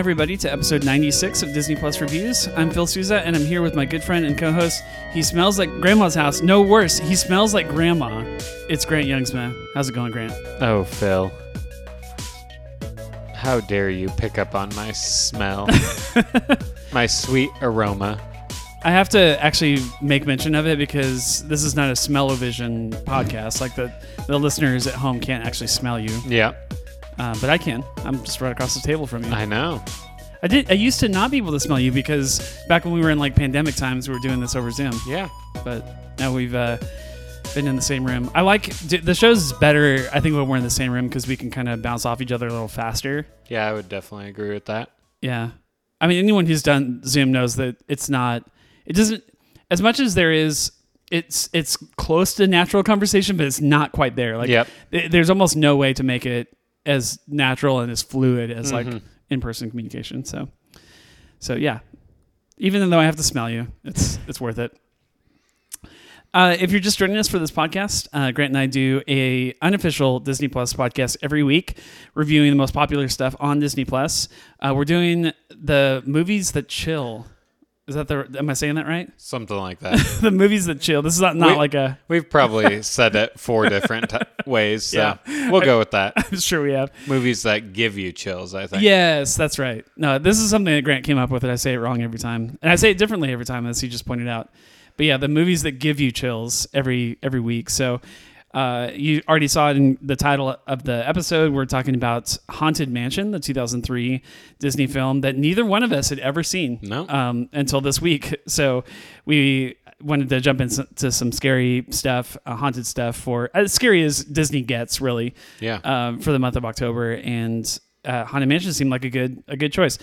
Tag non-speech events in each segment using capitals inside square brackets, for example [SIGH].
Everybody, to episode 96 of Disney Plus Reviews. I'm Phil Souza, and I'm here with my good friend and co host. He smells like grandma's house. No worse, he smells like grandma. It's Grant Youngsma. How's it going, Grant? Oh, Phil. How dare you pick up on my smell? [LAUGHS] my sweet aroma. I have to actually make mention of it because this is not a smell-o-vision podcast. Like the, the listeners at home can't actually smell you, Yeah, uh, but I can. I'm just right across the table from you. I know. I did. I used to not be able to smell you because back when we were in like pandemic times, we were doing this over Zoom. Yeah. but now we've uh, been in the same room. I like the show's better. I think when we're in the same room because we can kind of bounce off each other a little faster. Yeah, I would definitely agree with that. Yeah, I mean anyone who's done Zoom knows that it's not. It doesn't as much as there is. It's it's close to natural conversation, but it's not quite there. Like Yep. th- there's almost no way to make it as natural and as fluid as like in-person communication. So, so yeah, even though I have to smell you, it's it's worth it. Uh, if you're just joining us for this podcast, uh, Grant and I do a unofficial Disney Plus podcast every week, reviewing the most popular stuff on Disney Plus. Uh, we're doing the movies that chill. Is that the? Am I saying that right? Something like that. [LAUGHS] the movies that chill. This is not, not We- like a. We've probably said it four different t- ways, so we'll go with that. [LAUGHS] I'm sure we have. Movies that give you chills, I think. Yes, that's right. No, this is something that Grant came up with, and I say it wrong every time, and I say it differently every time, as he just pointed out. But yeah, the movies that give you chills every every week. So uh, you already saw it in the title of the episode. We're talking about Haunted Mansion, the 2003 Disney film that neither one of us had ever seen No. um, until this week. [LAUGHS] So we wanted to jump into some scary stuff, uh, haunted stuff for as scary as Disney gets, really Yeah. um, for the month of October, and uh, Haunted Mansion seemed like a good a good choice.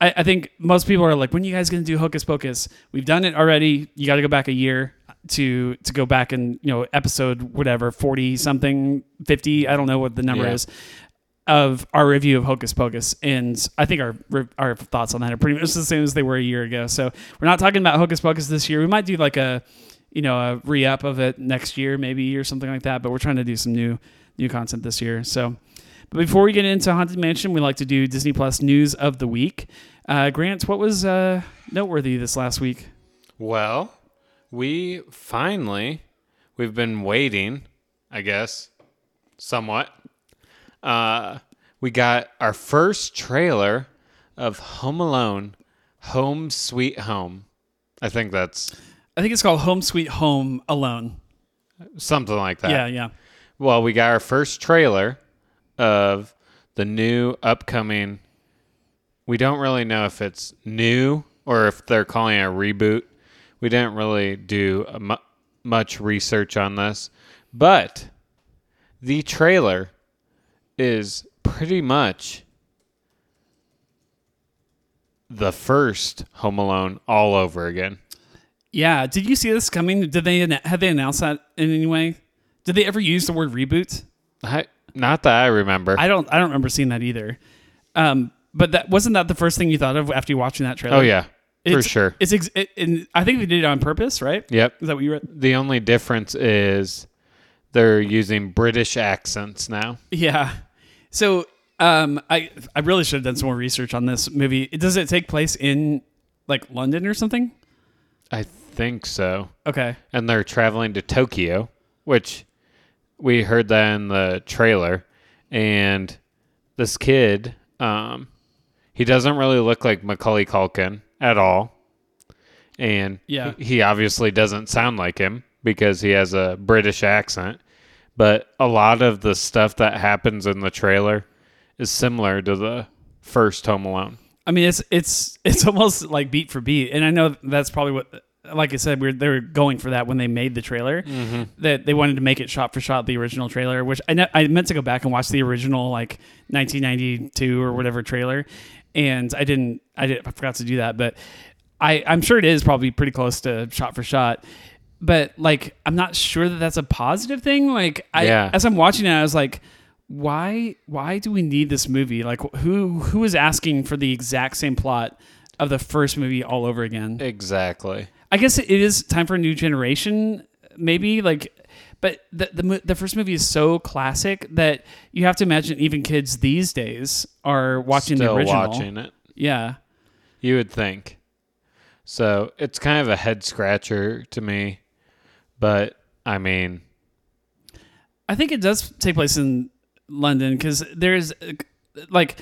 I, I think most people are like, "When are you guys going to do Hocus Pocus?" We've done it already. You got to go back a year to to go back and you know episode whatever forty something fifty. I don't know what the number Yeah. is of our review of Hocus Pocus, and I think our our thoughts on that are pretty much the same as they were a year ago. So we're not talking about Hocus Pocus this year. We might do like a you know a re up of it next year, maybe or something like that. But we're trying to do some new new content this year. So, but before we get into Haunted Mansion, we like to do Disney Plus news of the week. Uh, Grant, what was uh, noteworthy this last week? Well, we finally, we've been waiting, I guess, somewhat. Uh, we got our first trailer of Home Alone, Home Sweet Home. I think that's I think it's called Home Sweet Home Alone. something like that. Yeah, yeah. Well, we got our first trailer of the new upcoming. We don't really know if it's new or if they're calling it a reboot. We didn't really do mu- much research on this, but the trailer is pretty much the first Home Alone all over again. Yeah. Did you see this coming? Did they have they announced that in any way? Did they ever use the word reboot? I, not that I remember. I don't. I don't remember seeing that either. Um, but that wasn't that the first thing you thought of after you watching that trailer? oh yeah, for sure. It's. Ex- it, and I think they did it on purpose, right? Yep. Is that what you read? The only difference is they're using British accents now. Yeah. So, um, I I really should have done some more research on this movie. Does it take place in like London or something? I think so. Okay. And they're traveling to Tokyo, which we heard that in the trailer. And this kid, um, he doesn't really look like Macaulay Culkin at all, and Yeah. he, obviously doesn't sound like him because he has a British accent. But a lot of the stuff that happens in the trailer is similar to the first Home Alone. I mean, it's it's [LAUGHS] it's almost like beat for beat, and I know that's probably what. Like I said, we are they were going for that when they made the trailer. Mm-hmm. That they wanted to make it shot for shot the original trailer, which I ne- I meant to go back and watch the original like 1992 or whatever trailer, and I didn't. I did. I forgot to do that, but I I'm sure it is probably pretty close to shot for shot. But like, I'm not sure that that's a positive thing. Like, I Yeah. as I'm watching it, I was like, why why do we need this movie? Like who who is asking for the exact same plot of the first movie all over again? Exactly. I guess it is time for a new generation, maybe like. But the, the the first movie is so classic that you have to imagine even kids these days are watching Still the original. watching it. Yeah, You would think. So it's kind of a head scratcher to me. But I mean, I think it does take place in London because there's like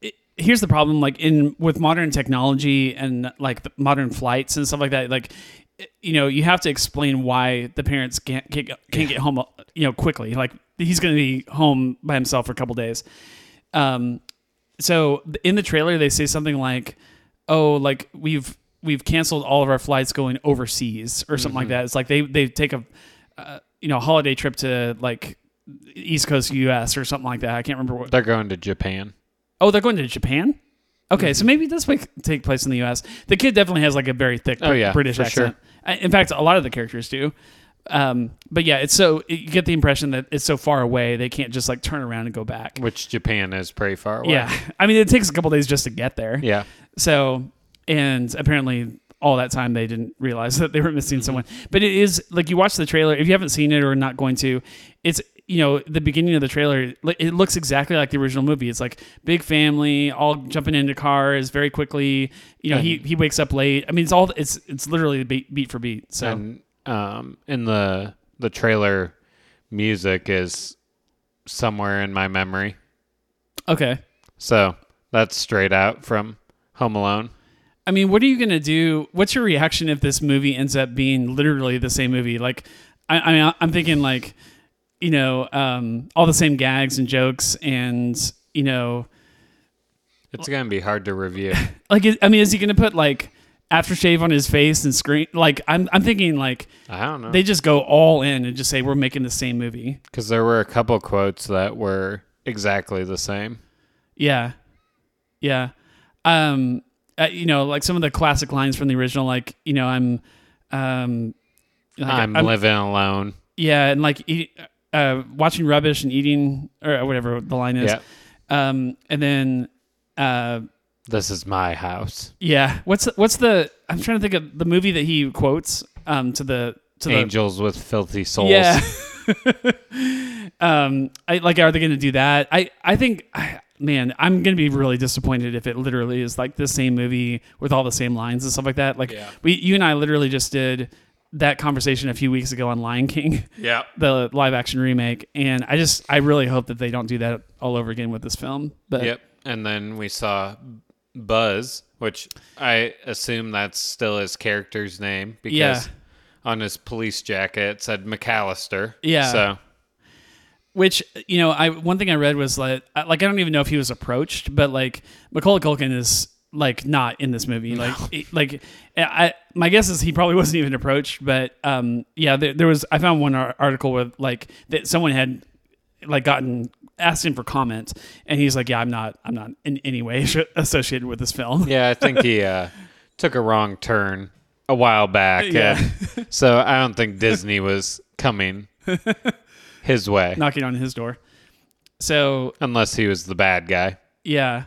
it, here's the problem like in with modern technology and like the modern flights and stuff like that like you know you have to explain why the parents can't can't, get- can't get home you know quickly like he's going to be home by himself for a couple days um so in the trailer they say something like oh like we've we've canceled all of our flights going overseas or something like that. It's like they they take a uh, you know holiday trip to like east coast us or something like that. I can't remember what they're going to Japan. oh they're going to japan? Okay so maybe this might take place in the us the kid definitely has like a very thick Oh, yeah, british accent. I- in fact a lot of the characters do. Um, but yeah it's so you get the impression that it's so far away they can't just like turn around and go back. Which Japan is pretty far away. yeah. [LAUGHS] I mean it takes a couple days just to get there. Yeah. So, and apparently all that time they didn't realize [LAUGHS] that they were missing someone. But it is like you watch the trailer, if you haven't seen it or not going to, it's you know, the beginning of the trailer, it looks exactly like the original movie. It's like big family, all jumping into cars very quickly. You know, he, he wakes up late. I mean, it's all it's it's literally beat, beat for beat. So And um, in the the trailer, music is somewhere in my memory. okay, So that's straight out from Home Alone. I mean, what are you gonna do? What's your reaction if this movie ends up being literally the same movie? Like, I, I mean, I'm thinking like, you know, um, all the same gags and jokes, and you know, It's gonna be hard to review. [LAUGHS] like, I mean, is he gonna put like aftershave on his face and scream? Like, I'm, I'm thinking like I don't know they just go all in and just say we're making the same movie. because there were a couple quotes that were exactly the same. Yeah, yeah. Um, uh, you know, like some of the classic lines from the original, like you know, I'm, um, like, I'm, living alone. Yeah, and like eat, uh, watching rubbish and eating or whatever the line is. Yeah. Um, and then uh, This is my house. yeah, what's what's the? I'm trying to think of the movie that he quotes um to the to Angels with filthy souls. yeah. [LAUGHS] um, I like. Are they going to do that? I I think. I, Man, I'm gonna be really disappointed if it literally is like the same movie with all the same lines and stuff like that. Like Yeah. we, you and I, literally just did that conversation a few weeks ago on Lion King. [LAUGHS] Yeah. the live action remake and i just i really hope that they don't do that all over again with this film but Yep. And then we saw Buzz, which I assume that's still his character's name because Yeah. on his police jacket it said McAllister. Yeah. So which you know i one thing i read was like I- like i don't even know if he was approached but like macaulay culkin is like not in this movie like he- like i my guess is he probably [LAUGHS] wasn't even approached but um yeah there, there was i found one article with like that someone had like gotten asked him for comment and he's like yeah i'm not i'm not in any way [LAUGHS] associated with this film yeah, I think he [LAUGHS] uh, took a wrong turn a while back. Yeah. so I don't think Disney was coming his way knocking on his door so unless he was the bad guy. Yeah.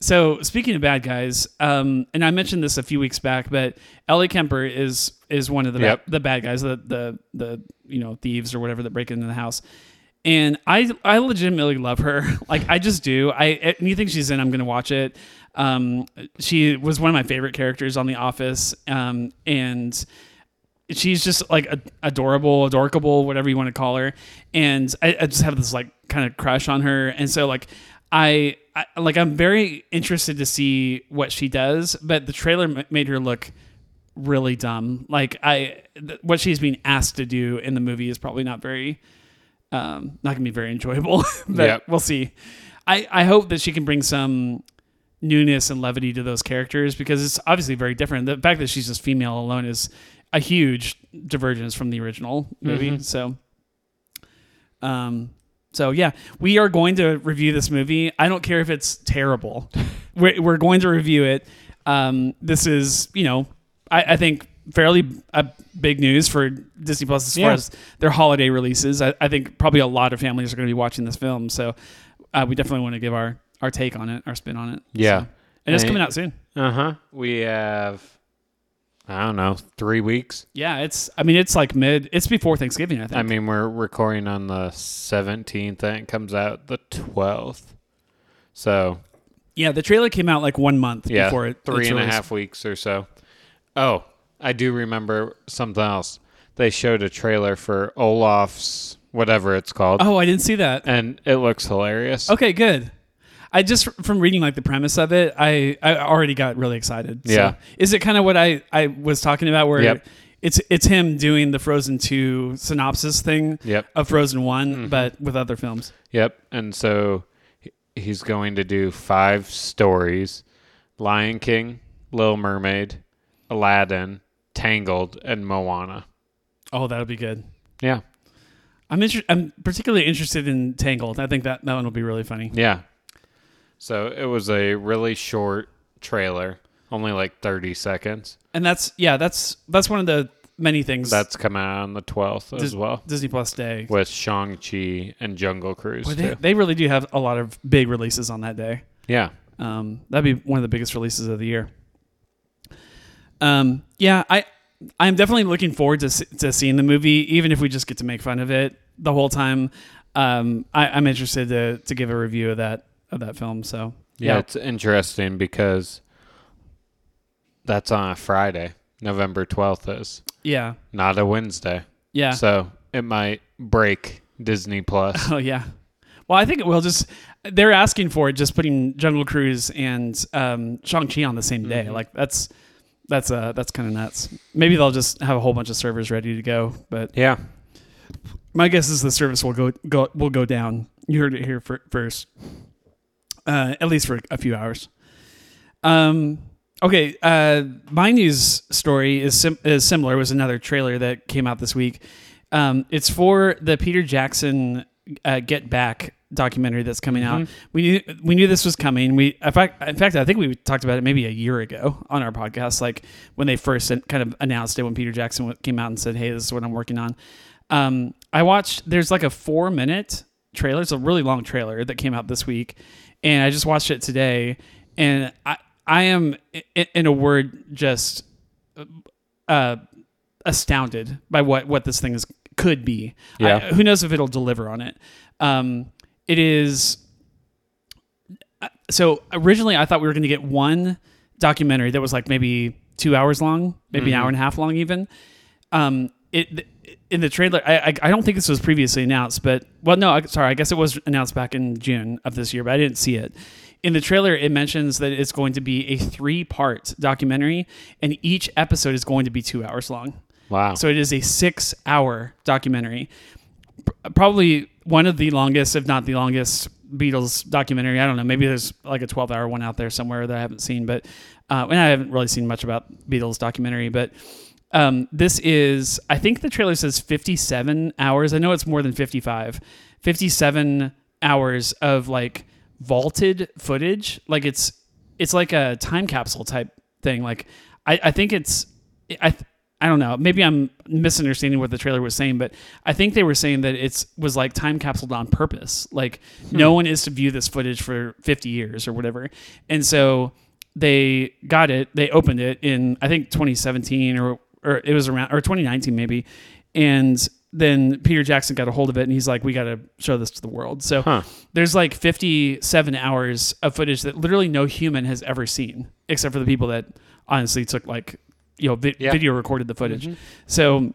So speaking of bad guys, um, and I mentioned this a few weeks back, but Ellie Kemper is is one of the Yep. ba- the bad guys, the the the you know thieves or whatever that break into the house. And I I legitimately love her. [LAUGHS] Like I just do. I anything she's in, I'm gonna watch it. Um, she was one of my favorite characters on The Office. Um, and she's just like adorable, adorable, whatever you want to call her. And I, I just have this like kind of crush on her. And so like I, I, like I'm very interested to see what she does, but the trailer m- made her look really dumb. Like I, th- what she's being asked to do in the movie is probably not very, um, not gonna be very enjoyable. [LAUGHS] but Yep. we'll see. I I hope that she can bring some newness and levity to those characters because it's obviously very different. The fact that she's just female alone is a huge divergence from the original movie. So, um, so yeah, we are going to review this movie. I don't care if it's terrible. [LAUGHS] we're, we're going to review it. Um, this is, you know, I, I think fairly uh, big news for Disney Plus as far as their holiday releases. I, I think probably a lot of families are going to be watching this film. So, uh, we definitely want to give our, our take on it, our spin on it. Yeah. So- and it's coming out soon. Uh huh. We have, I don't know, three weeks. Yeah, it's. I mean, it's like mid. It's before Thanksgiving. I think. I mean, we're recording on the 17th and it comes out the 12th. So, yeah, the trailer came out like one month yeah, before it. three and a half weeks or so. Oh, I do remember something else. They showed a trailer for Olaf's, whatever it's called, Oh, I didn't see that. and it looks hilarious. Okay, good. I just from reading like the premise of it, I I already got really excited. So, Yeah. Is it kind of what I I was talking about where Yep. it's it's him doing the Frozen 2 synopsis thing Yep. of Frozen one Mm-hmm. but with other films. Yep. And so he's going to do five stories Lion King, Little Mermaid, Aladdin, Tangled, and Moana. Oh, that'll be good. Yeah. I'm inter- I'm particularly interested in Tangled. I think that that one will be really funny. Yeah. So it was a really short trailer, only like 30 seconds. And that's yeah, that's that's one of the many things That's coming out on the 12th as Dis- well Disney Plus Day. with Shang-Chi and Jungle Cruise Boy, too. they, they really do have a lot of big releases on that day. yeah. Um, that'd be one of the biggest releases of the year. Um, yeah, I I'm definitely looking forward to to seeing the movie, even if we just get to make fun of it the whole time. Um, I, I'm interested to to give a review of that of that film. So Yeah, it's interesting because that's on a Friday. November 12th is yeah, not a Wednesday. yeah. So it might break Disney Plus. [LAUGHS] Oh yeah. Well, I think it will just. They're asking for it, just putting Jungle Cruise and um, Shang Chi on the same day. Mm-hmm. Like that's that's uh that's kind of nuts. Maybe they'll just have a whole bunch of servers ready to go. But yeah. my guess is the service will go go will go down. You heard it here fir- first. Uh, at least for a few hours. Um. Okay. Uh, my news story is sim- is similar. It was another trailer that came out this week. Um, it's for the Peter Jackson uh, Get Back documentary that's coming out. We knew we knew this was coming. We in fact in fact I think we talked about it maybe a year ago on our podcast, like when they first kind of announced it when Peter Jackson came out and said, "Hey, this is what I'm working on." Um, I watched. There's like a four minute trailer. It's a really long trailer that came out this week, and I just watched it today, and I I am in a word just uh, astounded by what what this thing is could be. Yeah. I- who knows if it'll deliver on it? Um, it is. uh, So originally, I thought we were going to get one documentary that was like maybe two hours long, maybe an hour and a half long, even. Um, it in the trailer, I, I I don't think this was previously announced, but well, no, I- sorry, I guess it was announced back in June of this year, but I didn't see it. In the trailer, it mentions that it's going to be a three part documentary, and each episode is going to be two hours long. Wow. So it is a six hour documentary. Probably one of the longest, if not the longest, Beatles documentary. I don't know. Maybe there's like a 12 hour one out there somewhere that I haven't seen, but uh, and I haven't really seen much about Beatles documentary. But um, this is, I think the trailer says 57 hours. I know it's more than 55. 57 hours of like vaulted footage. Like it's it's like a time capsule type thing. Like I, I think it's I I don't know. Maybe I'm misunderstanding what the trailer was saying, but I think they were saying that it's was like time capsuled on purpose. Like no one is to view this footage for 50 years or whatever. And so they got it. They opened it in I think 2017 or or it was around or 2019 maybe. And then Peter Jackson got a hold of it and he's like, we got to show this to the world. So Huh. there's like 57 hours of footage that literally no human has ever seen, except for the people that honestly took like, you know, vi- Yeah. video recorded the footage. So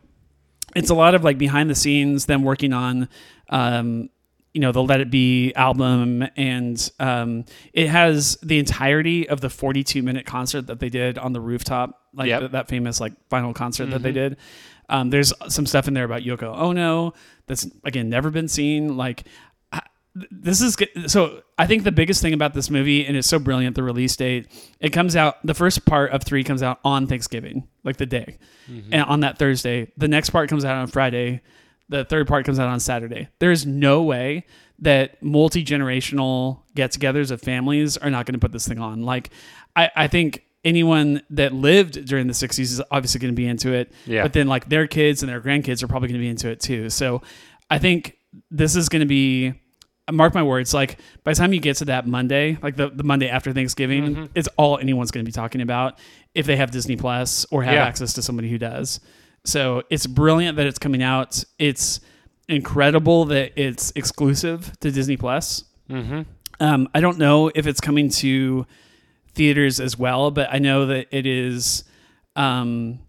it's a lot of like behind the scenes, them working on, um, you know the Let It Be album, and um, it has the entirety of the 42 minute concert that they did on the rooftop, like Yep. th- that famous like final concert that they did. Um, there's some stuff in there about Yoko Ono that's again never been seen. Like I- this is so. I think the biggest thing about this movie, and it's so brilliant, the release date. It comes out. The first part of three comes out on Thanksgiving, like the day, and on that Thursday. The next part comes out on Friday. The third part comes out on Saturday. There is no way that multi generational get-togethers of families are not going to put this thing on. Like, I, I think anyone that lived during the 60s is obviously going to be into it. Yeah. But then, like, their kids and their grandkids are probably going to be into it too. So, I think this is going to be mark my words like by the time you get to that monday like the, the monday after thanksgiving mm-hmm. it's all anyone's going to be talking about if they have disney plus or have Yeah. access to somebody who does so it's brilliant that it's coming out it's incredible that it's exclusive to disney plus Mm-hmm. um, i don't know if it's coming to theaters as well but i know that it is um,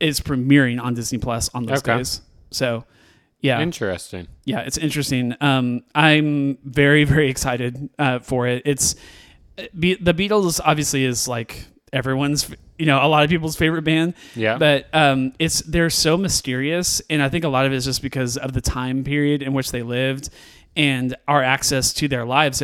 it's premiering on disney plus on those Okay. days so yeah Interesting. yeah, it's interesting. Um, I'm very, very excited uh, for it. It's be, the Beatles obviously is like everyone's, you know, a lot of people's favorite band. Yeah. But um, it's they're so mysterious, and I think a lot of it is just because of the time period in which they lived, and our access to their lives,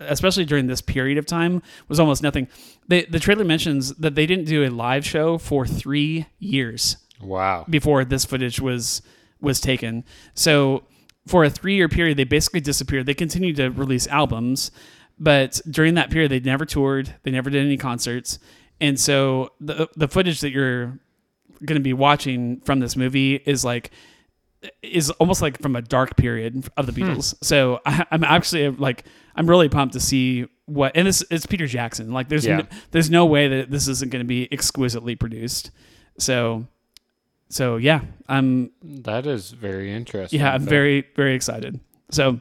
especially during this period of time, was almost nothing. The the trailer mentions that they didn't do a live show for three years Wow. before this footage was was taken. So for a three year period, they basically disappeared. They continued to release albums, but during that period, they never toured. They never did any concerts, and so the the footage that you're going to be watching from this movie is like is almost like from a dark period of the Beatles. So I, [LAUGHS] I'm actually like I'm really pumped to see what and this it's Peter Jackson. Like there's Yeah. no, there's no way that this isn't going to be exquisitely produced. So so yeah, I'm That is very interesting. yeah, I'm though. very very excited. So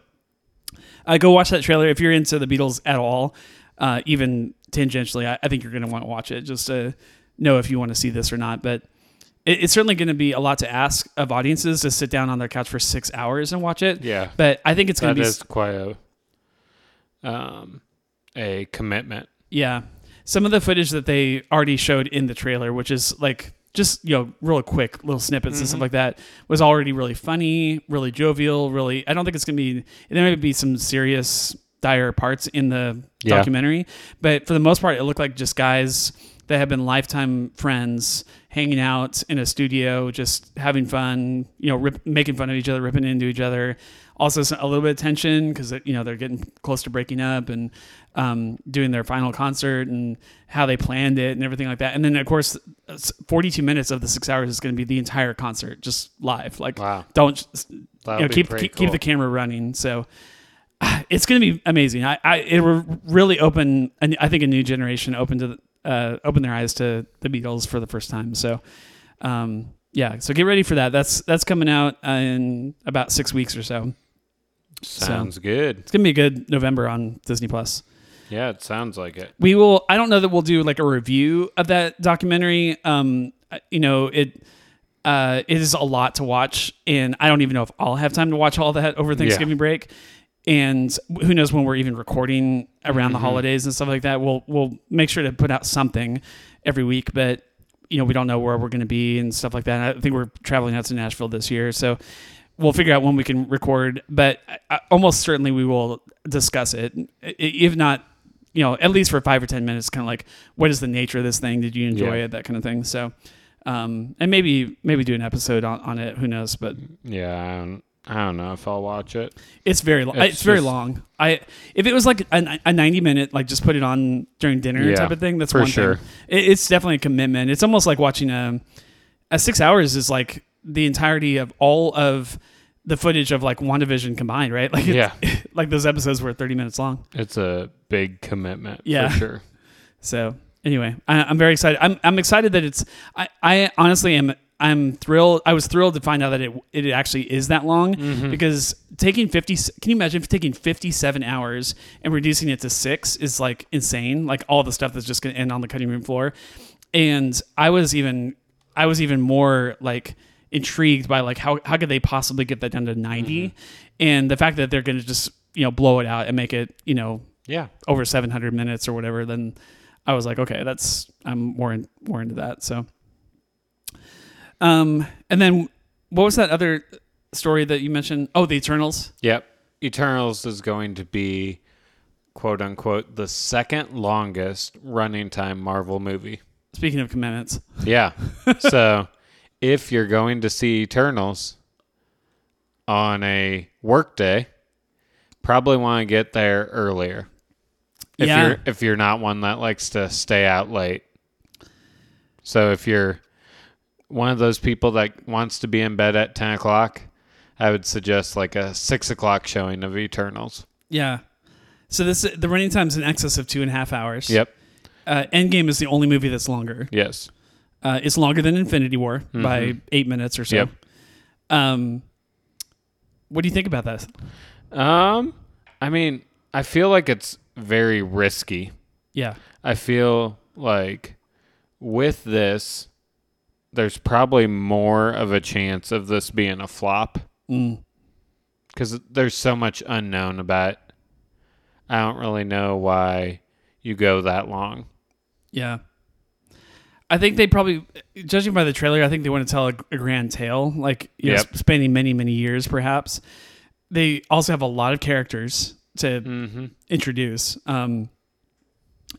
uh, go watch that trailer if you're into the Beatles at all, uh, even tangentially. I, I think you're going to want to watch it just to know if you want to see this or not. But it, it's certainly going to be a lot to ask of audiences to sit down on their couch for six hours and watch it. Yeah. But I think it's going to be is quite a um a commitment. Yeah. Some of the footage that they already showed in the trailer, which is like just, you know, real quick little snippets and stuff like that, was already really funny, really jovial, really. I don't think it's going to be, there might be some serious, dire parts in the Yeah. documentary, but for the most part, it looked like just guys that have been lifetime friends hanging out in a studio, just having fun, you know, rip, making fun of each other, ripping into each other. Also, a little bit of tension because you know they're getting close to breaking up and um, doing their final concert and how they planned it and everything like that. And then, of course, 42 minutes of the six hours is going to be the entire concert, just live. Like, Wow. don't you know, keep keep, keep the camera running. So [SIGHS] it's going to be amazing. I, I it will really open. and I think a new generation open to the, uh, open their eyes to the Beatles for the first time. So um, yeah, so get ready for that. That's that's coming out in about six weeks or so. Sounds good. It's gonna be a good November on Disney Plus. Yeah, it sounds like it. We will. I don't know that we'll do like a review of that documentary. Um, you know it. Uh, it is a lot to watch, and I don't even know if I'll have time to watch all that over Thanksgiving break. And who knows when we're even recording around the holidays and stuff like that. We'll we'll make sure to put out something every week, but you know we don't know where we're going to be and stuff like that. I think we're traveling out to Nashville this year, so we'll figure out when we can record. But I, almost certainly we will discuss it, if not you know, at least for five or ten minutes, kind of like what is the nature of this thing? Did you enjoy Yeah. it? That kind of thing. So, um, and maybe maybe do an episode on, on it. Who knows? But Yeah, I don't, I don't know if I'll watch it. it's very long. It's, It's very just- long. I if it was like a, a ninety minute, like just put it on during dinner Yeah, type of thing. That's for one sure. thing. It, it's definitely a commitment. It's almost like watching a a six hours is like the entirety of all of the footage of like WandaVision combined, right? [LAUGHS] Like Yeah. [LAUGHS] like those episodes were thirty minutes long. It's a big commitment Yeah. for sure. [LAUGHS] So anyway, I, I'm very excited. I'm I'm excited that it's. I I honestly am. I'm thrilled. I was thrilled to find out that it it actually is that long mm-hmm. because taking 50. Can you imagine taking 57 hours and reducing it to six is like insane? Like all the stuff that's just going to end on the cutting room floor. And I was even I was even more like intrigued by like how how could they possibly get that down to 90 mm-hmm. and the fact that they're going to just you know blow it out and make it you know Yeah. over 700 minutes or whatever then i was like okay that's i'm more in, more into that so um and then what was that other story that you mentioned oh the eternals Yep. Eternals is going to be quote unquote the second longest running time Marvel movie. speaking of commitments [LAUGHS] Yeah. so if you're going to see Eternals on a work day, probably want to get there earlier. If Yeah. you're if you're not one that likes to stay out late. So if you're one of those people that wants to be in bed at ten o'clock, I would suggest like a six o'clock showing of Eternals. yeah so this the running time is in excess of two and a half hours Yep. uh, endgame is the only movie that's longer Yes. Uh, it's longer than Infinity War by eight minutes or so. Yep. Um, what do you think about this? Um, I mean, I feel like it's very risky. Yeah, I feel like with this, there's probably more of a chance of this being a flop mm. because there's so much unknown about it. I don't really know why you go that long. yeah. I think they probably, judging by the trailer, I think they want to tell a, a grand tale, like you know, Yep. spanning many, many years, perhaps. They also have a lot of characters to Mm-hmm. introduce. Um,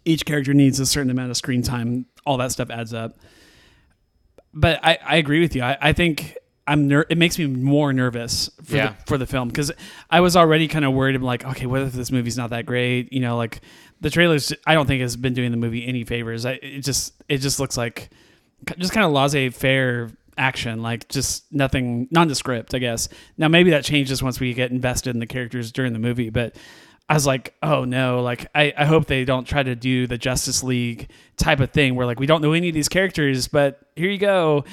each character needs a certain amount of screen time. All that stuff adds up. But I, I agree with you. I, I think I'm ner- it makes me more nervous for Yeah. the, for the film because I was already kind of worried. I'm like, okay, what if this movie's not that great? You know, like the trailers. I don't think has been doing the movie any favors. I, it just it just looks like just kind of laissez faire action, like just nothing nondescript, I guess. Now maybe that changes once we get invested in the characters during the movie, but I was like, oh no, like I, I hope they don't try to do the Justice League type of thing where like we don't know any of these characters, but here you go.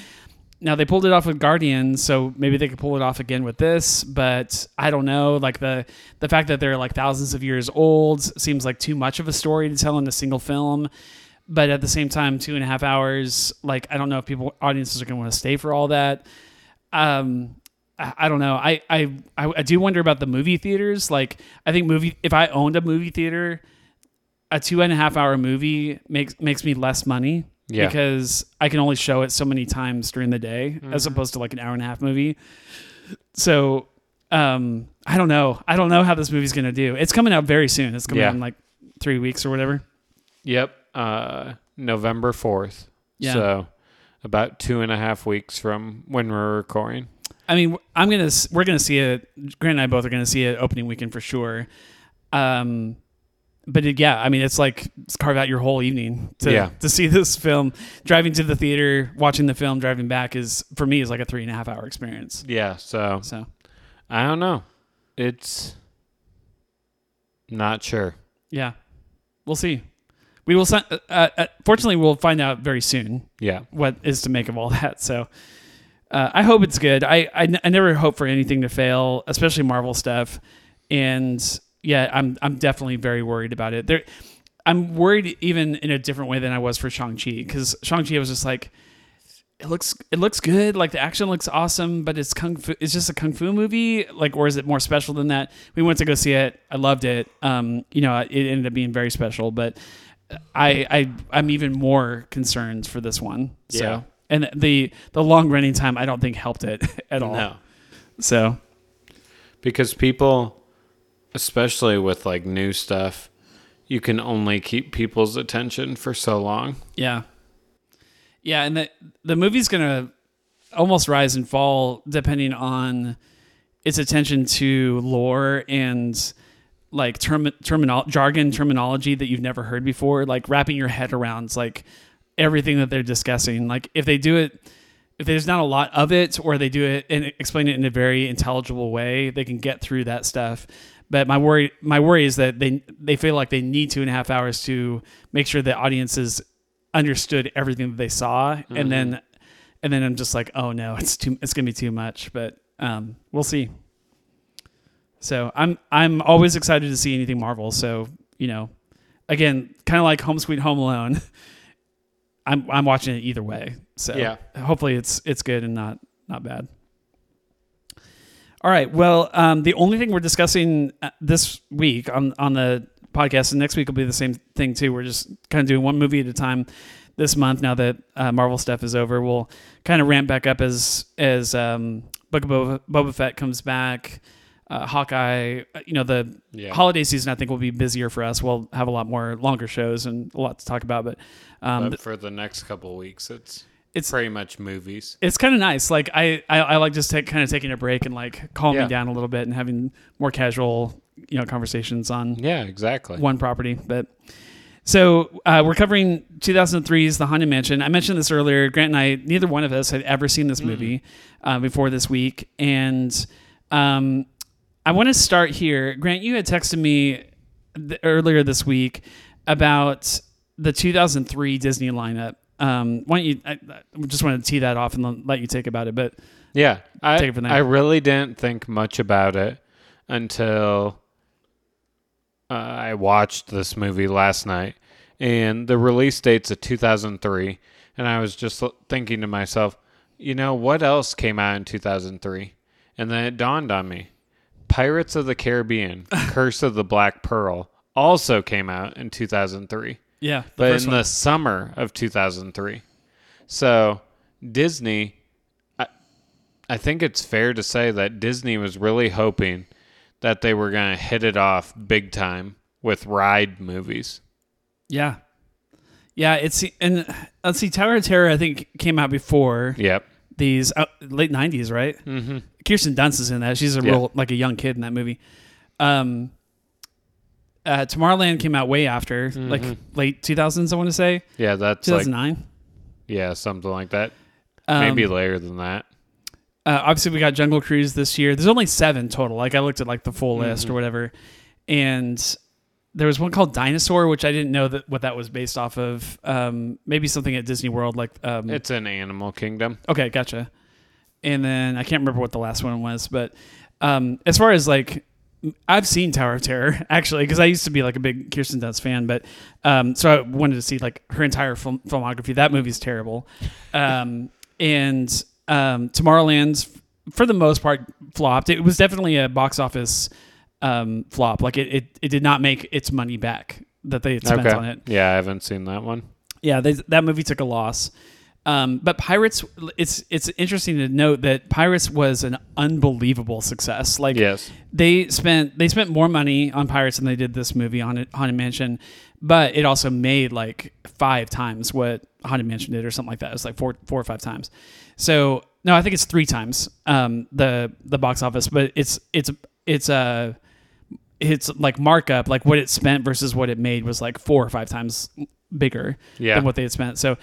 Now they pulled it off with Guardians, so maybe they could pull it off again with this, but I don't know. Like the the fact that they're like thousands of years old seems like too much of a story to tell in a single film but at the same time, two and a half hours. Like I don't know if people audiences are going to want to stay for all that. Um, I, don't know. I, I I do wonder about the movie theaters. Like I think movie if I owned a movie theater, a two and a half hour movie makes makes me less money. Yeah. Because I can only show it so many times during the day as opposed to like an hour and a half movie. So um I don't know. I don't know how this movie's gonna do. It's coming out very soon. It's coming Yeah. out in like three weeks or whatever. Yep. Uh, November 4th. Yeah. So about two and a half weeks from when we're recording. I mean, I'm gonna we're gonna see it. Grant and I both are gonna see it opening weekend for sure. Um, but it, yeah, I mean, it's like it's carve out your whole evening to Yeah. to see [LAUGHS] this film. Driving to the theater, watching the film, driving back is for me is like a three and a half hour experience. Yeah. So So I don't know. It's not sure. yeah, we'll see. We will. Uh, uh, fortunately, we'll find out very soon Yeah. what is to make of all [LAUGHS] that. So uh, I hope it's good. I, I n- I never hope for anything to fail, especially Marvel stuff. And yeah, I'm I'm definitely very worried about it. There, I'm worried even in a different way than I was for Shang Chi because Shang Chi was just like. It looks it looks good, like the action looks awesome, but it's kung fu. It's just a kung fu movie, like, or is it more special than that? We went to go see it. I loved it. Um, you know, it ended up being very special, but I, I I'm even more concerned for this one. So Yeah. And the the long running time I don't think helped it [LAUGHS] at all. No. So Because people, especially with like new stuff, you can only keep people's attention for so long. yeah. Yeah, and the the movie's gonna almost rise and fall depending on its attention to lore and like term terminal jargon terminology that you've never heard before, like wrapping your head around like everything that they're discussing. Like if they do it if there's not a lot of it or they do it and explain it in a very intelligible way, they can get through that stuff. But my worry my worry is that they they feel like they need two and a half hours to make sure the audiences understood everything that they saw and then and then I'm just like, oh no, it's too it's gonna be too much. But um we'll see. So I'm I'm always excited to see anything Marvel. So, you know, again, kind of like Home Sweet Home Alone. [LAUGHS] I'm I'm watching it either way. So Yeah. hopefully it's it's good and not not bad. All right. Well, um, the only thing we're discussing uh, this week on on the podcast, and next week will be the same thing too. We're just kind of doing one movie at a time this month. Now that uh, Marvel stuff is over, we'll kind of ramp back up as as um, Book of Boba, Boba Fett comes back. Uh, Hawkeye, uh, you know, the Yeah. holiday season I think will be busier for us. We'll have a lot more longer shows and a lot to talk about. But um, but for the next couple weeks, it's It's- pretty much movies. it's kind of nice. Like I, I, I like just take, kind of taking a break and like calming Yeah. down a little bit and having more casual, you know, conversations on Yeah, exactly. one property. But so uh, we're covering 2003's The Haunted Mansion. I mentioned this earlier. Grant and I, neither one of us had ever seen this movie uh, before this week, and um, I want to start here. Grant, you had texted me th- earlier this week about the 2003 Disney lineup. Um, why don't you? I, I just wanted to tee that off and let you take about it. But Yeah, I Take it from there. I really didn't think much about it until uh, I watched this movie last night, and the release date's of 2003, and I was just thinking to myself, you know, what else came out in 2003? And then it dawned on me, Pirates of the Caribbean: [LAUGHS] Curse of the Black Pearl also came out in 2003 yeah, but in one. the summer of 2003. So Disney, I, I think it's fair to say that Disney was really hoping that they were going to hit it off big time with ride movies. yeah, yeah. It's and let's see, Tower of Terror. I think came out before. Yep. these uh, late '90s, right? Mm-hmm. Kirsten Dunst is in that. She's a Yeah. real like a young kid in that movie. Um, uh, Tomorrowland came out way after, like late 2000s. I want to say Yeah, that's like 2009. yeah, something like that. Um, Maybe later than that. uh, obviously we got Jungle Cruise this year. There's only seven total. Like I looked at like the full list Mm-hmm. or whatever, and there was one called Dinosaur, which I didn't know that what that was based off of. Um, maybe something at Disney World, like um, It's an Animal Kingdom. Okay, gotcha. And then I can't remember what the last one was, but um, as far as like, I've seen Tower of Terror [LAUGHS] actually because I used to be like a big Kirsten Dunst fan, but um, so I wanted to see like her entire film- filmography. That movie's terrible, um, and um, Tomorrowland's for the most part flopped. It was definitely a box office um, flop. Like it, it, it did not make its money back that they had spent Okay. on it. Yeah, I haven't seen that one. Yeah, they, that movie took a loss. Um, but Pirates, it's it's interesting to note that Pirates was an unbelievable success. Like, Yes. they spent they spent more money on Pirates than they did this movie on Haunted Mansion, but it also made like five times what Haunted Mansion did, or something like that. It was like four four or five times. So no, I think it's three times um, the the box office, but it's it's it's uh, it's like markup, like what it spent versus what it made was like four or five times bigger Yeah. than what they had spent. So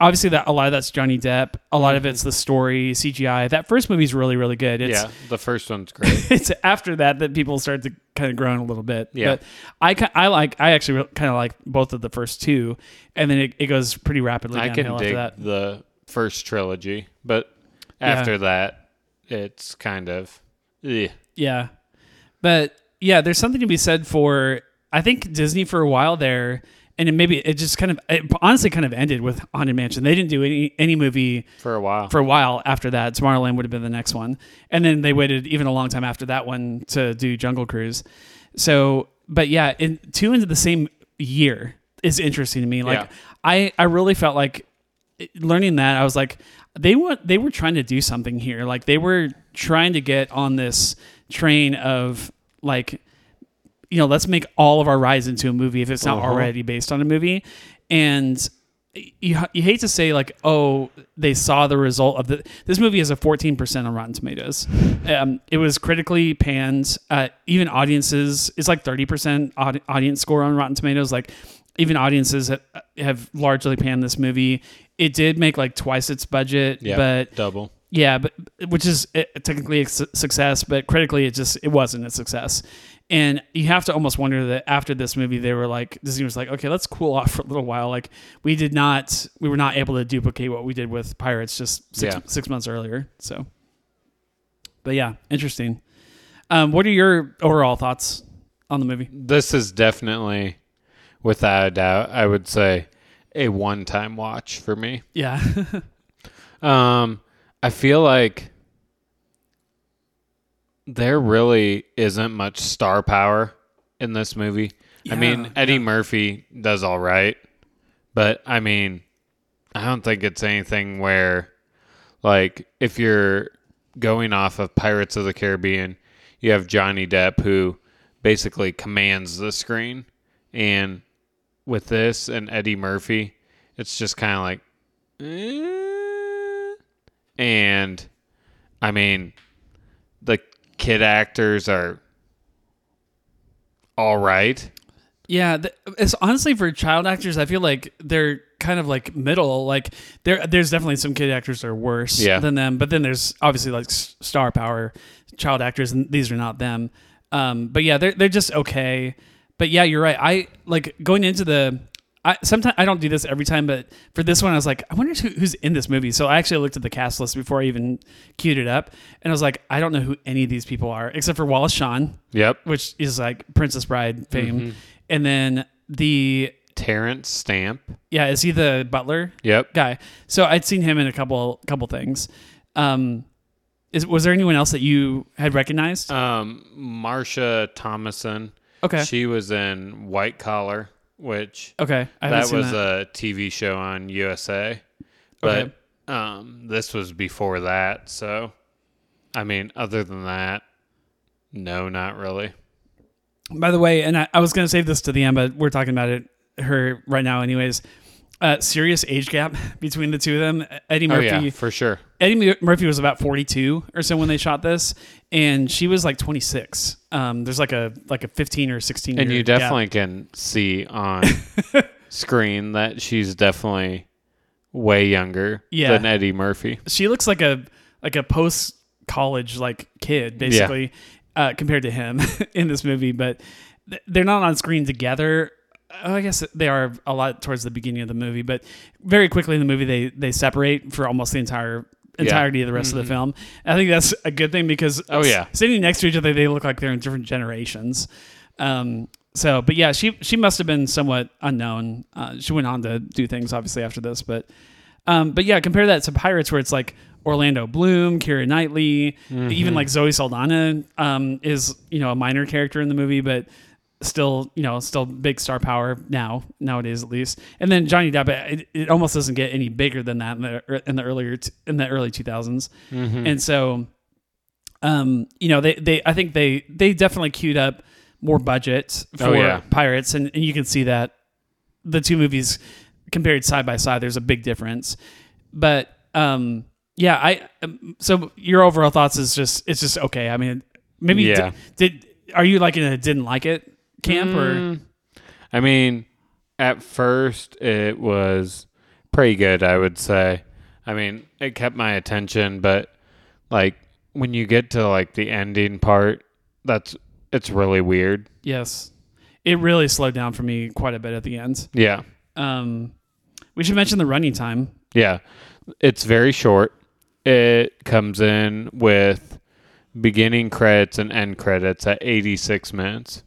obviously that a lot of that's Johnny Depp, a lot of it's the story, CGI. That first movie's really really good. It's yeah, the first one's [LAUGHS] great. it's after that that people start to kind of groan a little bit. Yeah. But I I like I actually kind of like both of the first two, and then it, it goes pretty rapidly I can after dig that. the first trilogy, but after that, it's kind of eh. Yeah, but yeah, there's something to be said for I think Disney for a while there, and it maybe it just kind of it honestly kind of ended with Haunted Mansion. They didn't do any any movie for a while. for a while after that. Tomorrowland would have been the next one, and then they waited even a long time after that one to do Jungle Cruise. So, but yeah, in two into the same year is interesting to me. Like Yeah. I, I really felt like learning that I was like, they want they were trying to do something here. Like they were trying to get on this train of like you know, let's make all of our rides into a movie if it's not Uh-huh. already based on a movie. And you, you hate to say like, oh, they saw the result of the. This movie has a 14% on Rotten Tomatoes. Um, it was critically panned. Uh, even audiences, it's like 30% audi- audience score on Rotten Tomatoes. Like even audiences have, have largely panned this movie. It did make like twice its budget, yeah, but double. yeah, but which is uh, technically a su- success, but critically it just it wasn't a success. And you have to almost wonder that after this movie, they were like Disney was like, okay, let's cool off for a little while. Like we did not, we were not able to duplicate what we did with Pirates just six, Yeah. six months earlier. So, but yeah, interesting. Um, what are your overall thoughts on the movie? This is definitely, without a doubt, I would say, a one-time watch for me. Yeah, [LAUGHS] Um, I feel like there really isn't much star power in this movie. I mean, Yeah, Eddie Murphy does all right, but I mean, I don't think it's anything where, like, if you're going off of Pirates of the Caribbean, you have Johnny Depp who basically commands the screen, and with this and Eddie Murphy, it's just kind of like, eh. and I mean, kid actors are all right. Yeah, th- it's honestly for child actors. I feel like they're kind of like middle. Like there, there's definitely some kid actors that are worse Yeah. than them, but then there's obviously like star power child actors, and these are not them. Um, but yeah, they're they're just okay. But yeah, you're right. I like going into the. I sometimes I don't do this every time, but for this one, I was like, I wonder who, who's in this movie. So I actually looked at the cast list before I even queued it up, and I was like, I don't know who any of these people are except for Wallace Shawn, Yep. which is like Princess Bride fame, Mm-hmm. and then the Terence Stamp. yeah, is he the butler Yep. guy? So I'd seen him in a couple couple things. Um, is was there anyone else that you had recognized? Um, Marsha Thomason. Okay, She was in White Collar, which okay, I that was that. a TV show on USA. But um, this was before that. So, I mean, other than that, no, not really. By the way, and I, I was going to save this to the end, but we're talking about it her right now, anyways. Uh, serious age gap [LAUGHS] between the two of them. Eddie Oh Murphy. yeah, for sure. Eddie Murphy was about 42 or so when they shot this, and she was like 26. Um, there's like a like a 15 or 16. And you gap. definitely can see on [LAUGHS] screen that she's definitely way younger Yeah. than Eddie Murphy. she looks like a like a post college like kid basically uh, compared to him [LAUGHS] in this movie but they're not on screen together Oh, I guess they are a lot towards the beginning of the movie, but very quickly in the movie they they separate for almost the entire entirety of the rest of the film. I think that's a good thing because Oh, yeah. sitting next to each other they look like they're in different generations. Um, so, but yeah, she she must have been somewhat unknown. Uh, she went on to do things obviously after this, but um, but yeah, compare that to Pirates, where it's like Orlando Bloom, Keira Knightley, even like Zoe Saldana um, is you know a minor character in the movie, but still you know still big star power now nowadays at least. And then Johnny Depp, it, it almost doesn't get any bigger than that in the in the earlier t- in the early two and so um, you know they they I think they they definitely queued up more budget for Oh, yeah. Pirates, and, and you can see that the two movies compared side by side, there's a big difference. But um, yeah, I um, so your overall thoughts is just it's just okay. I mean, maybe Yeah. did, did are you like a didn't like it camp or Mm, I mean, at first it was pretty good, I would say. I mean, it kept my attention, but like when you get to like the ending part, that's it's really weird. yes, it really slowed down for me quite a bit at the end. Yeah. Um, we should mention the running time. Yeah. It's very short. It comes in with beginning credits and end credits at 86 minutes.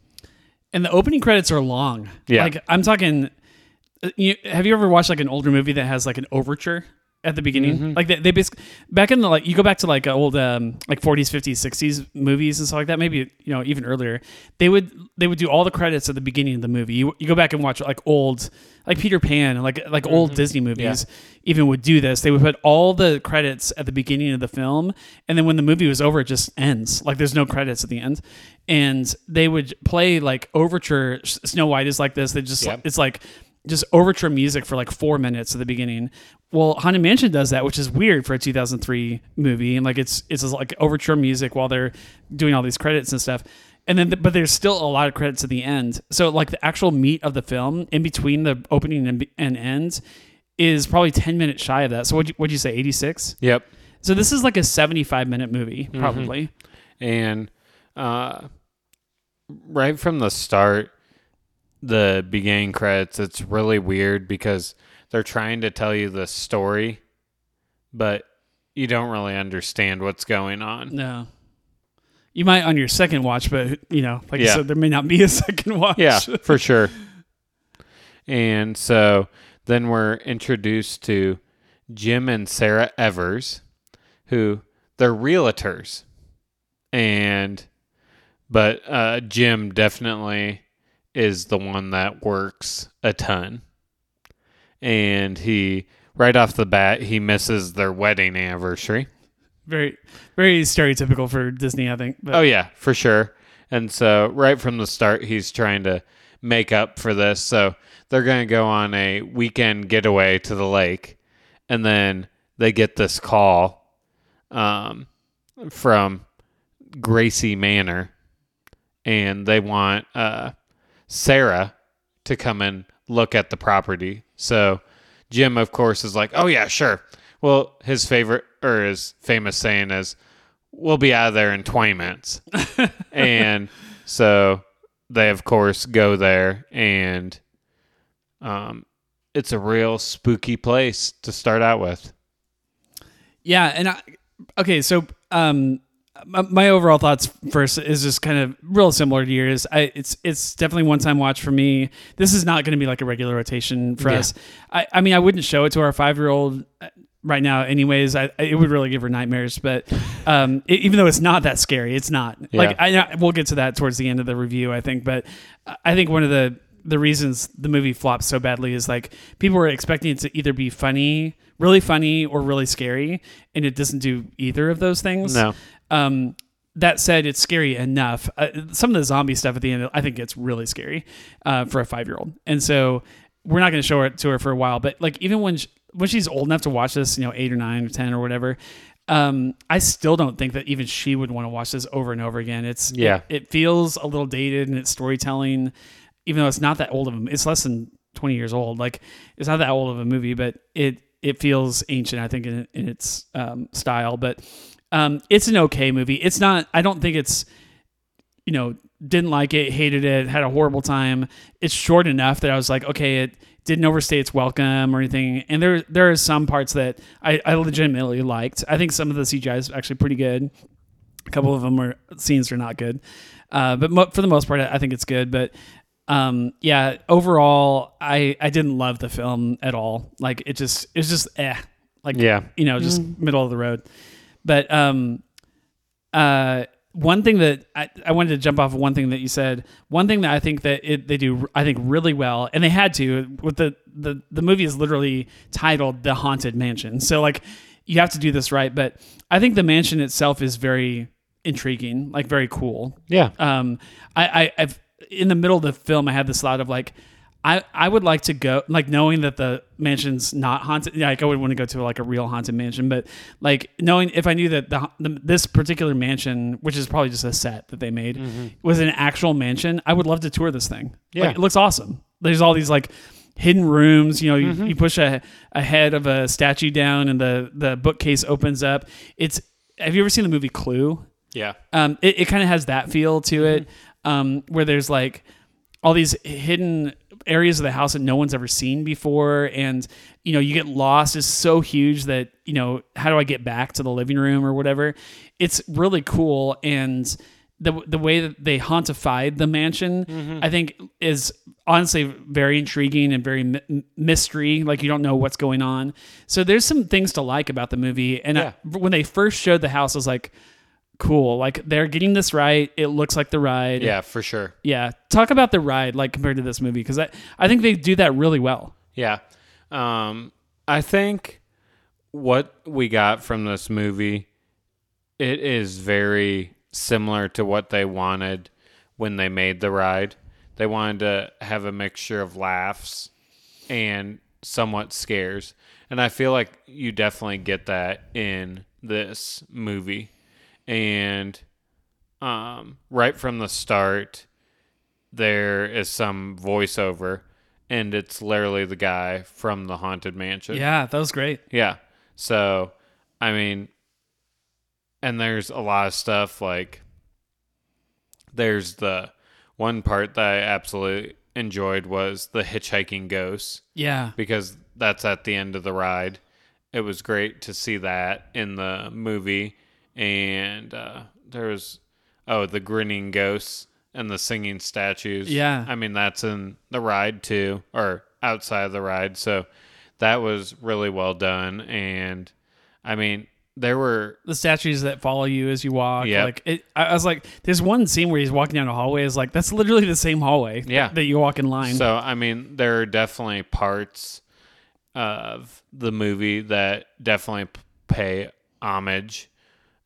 And the opening credits are long. Yeah. Like I'm talking. uh, You, have you ever watched like an older movie that has like an overture at the beginning? Mm-hmm. Like they, they basically back in the like you go back to like old um like 40s, 50s, 60s movies and stuff like that. Maybe you know even earlier. They would they would do all the credits at the beginning of the movie. You, you go back and watch like old like Peter Pan like like old Mm-hmm. Disney movies even would do this. They would put all the credits at the beginning of the film, and then when the movie was over, it just ends. Like there's no credits at the end, and they would play like overture. Snow White is like this. They just Yep. it's like just overture music for like four minutes at the beginning. Well, Haunted Mansion does that, which is weird for a 2003 movie, and like it's it's like overture music while they're doing all these credits and stuff. And then, but there's still a lot of credits at the end. So, like the actual meat of the film, in between the opening and, and end, is probably 10 minutes shy of that. So, what'd you, what'd you say, 86? Yep. So, this is like a 75 minute movie, Mm-hmm. probably. And uh, right from the start, the beginning credits, it's really weird because they're trying to tell you the story, but you don't really understand what's going on. No. You might on your second watch, but, you know, like Yeah. said, there may not be a [LAUGHS] second watch. Yeah, for [LAUGHS] sure. And so then we're introduced to Jim and Sarah Evers, who they're realtors. And but uh Jim definitely is the one that works a ton. And he right off the bat he misses their wedding anniversary. Very, very stereotypical for Disney, I think. But Oh yeah, for sure. And so right from the start, he's trying to make up for this. So they're going to go on a weekend getaway to the lake, and then they get this call um, from Gracey Manor, and they want uh, Sarah to come and look at the property. So Jim, of course, is like, "Oh yeah, sure." Well, his favorite or his famous saying is, "We'll be out of there in twenty minutes," [LAUGHS] and so they, of course, go there, and um, it's a real spooky place to start out with. Yeah, and I, okay, so um, my, my overall thoughts first is just kind of real similar to yours. I it's it's definitely one time watch for me. This is not going to be like a regular rotation for Yeah. us. I I mean I wouldn't show it to our five year old right now. Anyways, I it would really give her nightmares. But um, e- even though it's not that scary, it's not. Like I I we'll get to that towards the end of the review. I think, but I think one of the the reasons the movie flops so badly is like people were expecting it to either be funny, really funny, or really scary, and it doesn't do either of those things. No. Um, that said, it's scary enough. Uh, some of the zombie stuff at the end, I think it's really scary uh, for a five year old, and so we're not going to show it to her for a while. But like even when she, when she's old enough to watch this, you know, eight or nine or ten or whatever. Um, I still don't think that even she would want to watch this over and over again. It's Yeah. it, it feels a little dated in its storytelling, even though it's not that old of a. It's less than twenty years old. Like it's not that old of a movie, but it it feels ancient. I think in, in its um, style, but um, it's an okay movie. It's not. I don't think it's you know didn't like it, hated it, had a horrible time. It's short enough that I was like, okay, it didn't overstay its welcome or anything. And there there are some parts that I, I legitimately liked. I think some of the CGI is actually pretty good. A couple of them are scenes are not good, uh, but mo- for the most part, I I think it's good. But um, yeah, overall, I I didn't love the film at all. Like it just it's just eh, like Yeah. you know, just middle of the road. But um, uh, one thing that I, I wanted to jump off of one thing that you said. One thing that I think that it, they do, I think, really well, and they had to with the the the movie is literally titled "The Haunted Mansion," so like you have to do this right. But I think the mansion itself is very intriguing, like very cool Yeah. um, I, I, I've in the middle of the film, I had this thought of like, I, I would like to go, like knowing that the mansion's not haunted. Like I would want to go to like a real haunted mansion, but like knowing if I knew that the, the this particular mansion, which is probably just a set that they made, was an actual mansion, I would love to tour this thing. Yeah. Like, it looks awesome. There's all these like hidden rooms. You know, you, you push a, a head of a statue down, and the the bookcase opens up. It's. Have you ever seen the movie Clue? Yeah. um, it, it kind of has that feel to it, um, where there's like all these hidden areas of the house that no one's ever seen before, and you know you get lost. is so huge that you know how do I get back to the living room or whatever. It's really cool, and the the way that they hauntified the mansion, mm-hmm. I think, is honestly very intriguing and very mi- mystery. Like you don't know what's going on. So there's some things to like about the movie, and I, when they first showed the house, I was like cool. Like they're getting this right. It looks like the ride. Yeah, for sure. Yeah. Talk about the ride, like compared to this movie, because I, I think they do that really well. Yeah. Um, I think what we got from this movie, it is very similar to what they wanted when they made the ride. They wanted to have a mixture of laughs and somewhat scares. And I feel like you definitely get that in this movie. And um, right from the start, there is some voiceover, and it's literally the guy from the Haunted Mansion. Yeah, that was great. Yeah. So, I mean, and there's a lot of stuff like there's the one part that I absolutely enjoyed was the hitchhiking ghosts Yeah. because that's at the end of the ride. It was great to see that in the movie, and uh, there was oh the grinning ghosts and the singing statues. Yeah. I mean that's in the ride too, or outside of the ride. So that was really well done, and I mean there were the statues that follow you as you walk. Yep. Like it, I was like, there's one scene where he's walking down a hallway. Is like that's literally the same hallway. Yeah. that, you walk in line. So I mean, there are definitely parts of the movie that definitely pay homage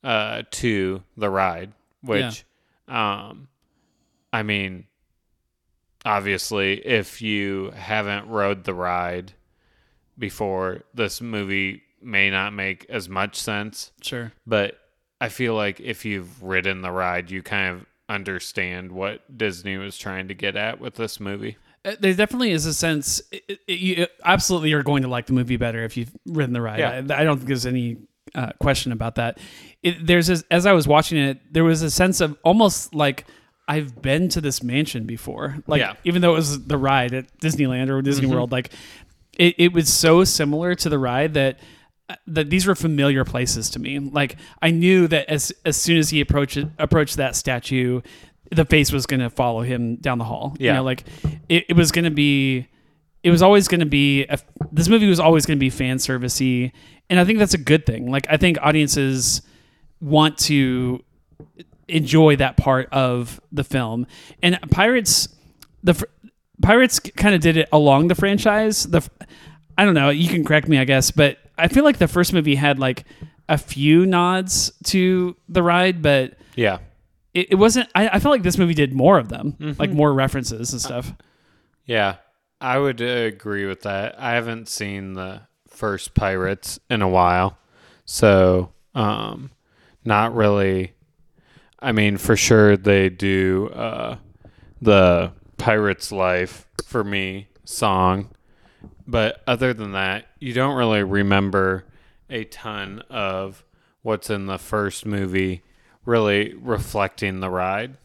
uh, to the ride, which, um, I mean, obviously, if you haven't rode the ride before, this movie may not make as much sense. sure. But I feel like if you've ridden the ride, you kind of understand what Disney was trying to get at with this movie. Uh, There definitely is a sense. It, it, you absolutely are going to like the movie better if you've ridden the ride. Yeah. I, I don't think there's any uh, question about that. It, there's a, as I was watching it, there was a sense of almost like I've been to this mansion before. Like Yeah. even though it was the ride at Disneyland or Disney World, like it, it was so similar to the ride that uh, that these were familiar places to me. Like I knew that as as soon as he approached approached that statue, the face was going to follow him down the hall. You Yeah. know, like it, it was going to be. It was always going to be. A, this movie was always going to be fan servicey, and I think that's a good thing. Like I think audiences want to enjoy that part of the film, and Pirates, the fr- Pirates kind of did it along the franchise. The I don't know. You can correct me, I guess, but I feel like the first movie had like a few nods to the ride, but Yeah. it, it wasn't. I, I felt like this movie did more of them, like mm-hmm. more references and stuff. Yeah. I would agree with that. I haven't seen the first Pirates in a while. So, um, not really. I mean, for sure they do uh, the Pirates Life for me song. But other than that, you don't really remember a ton of what's in the first movie really reflecting the ride.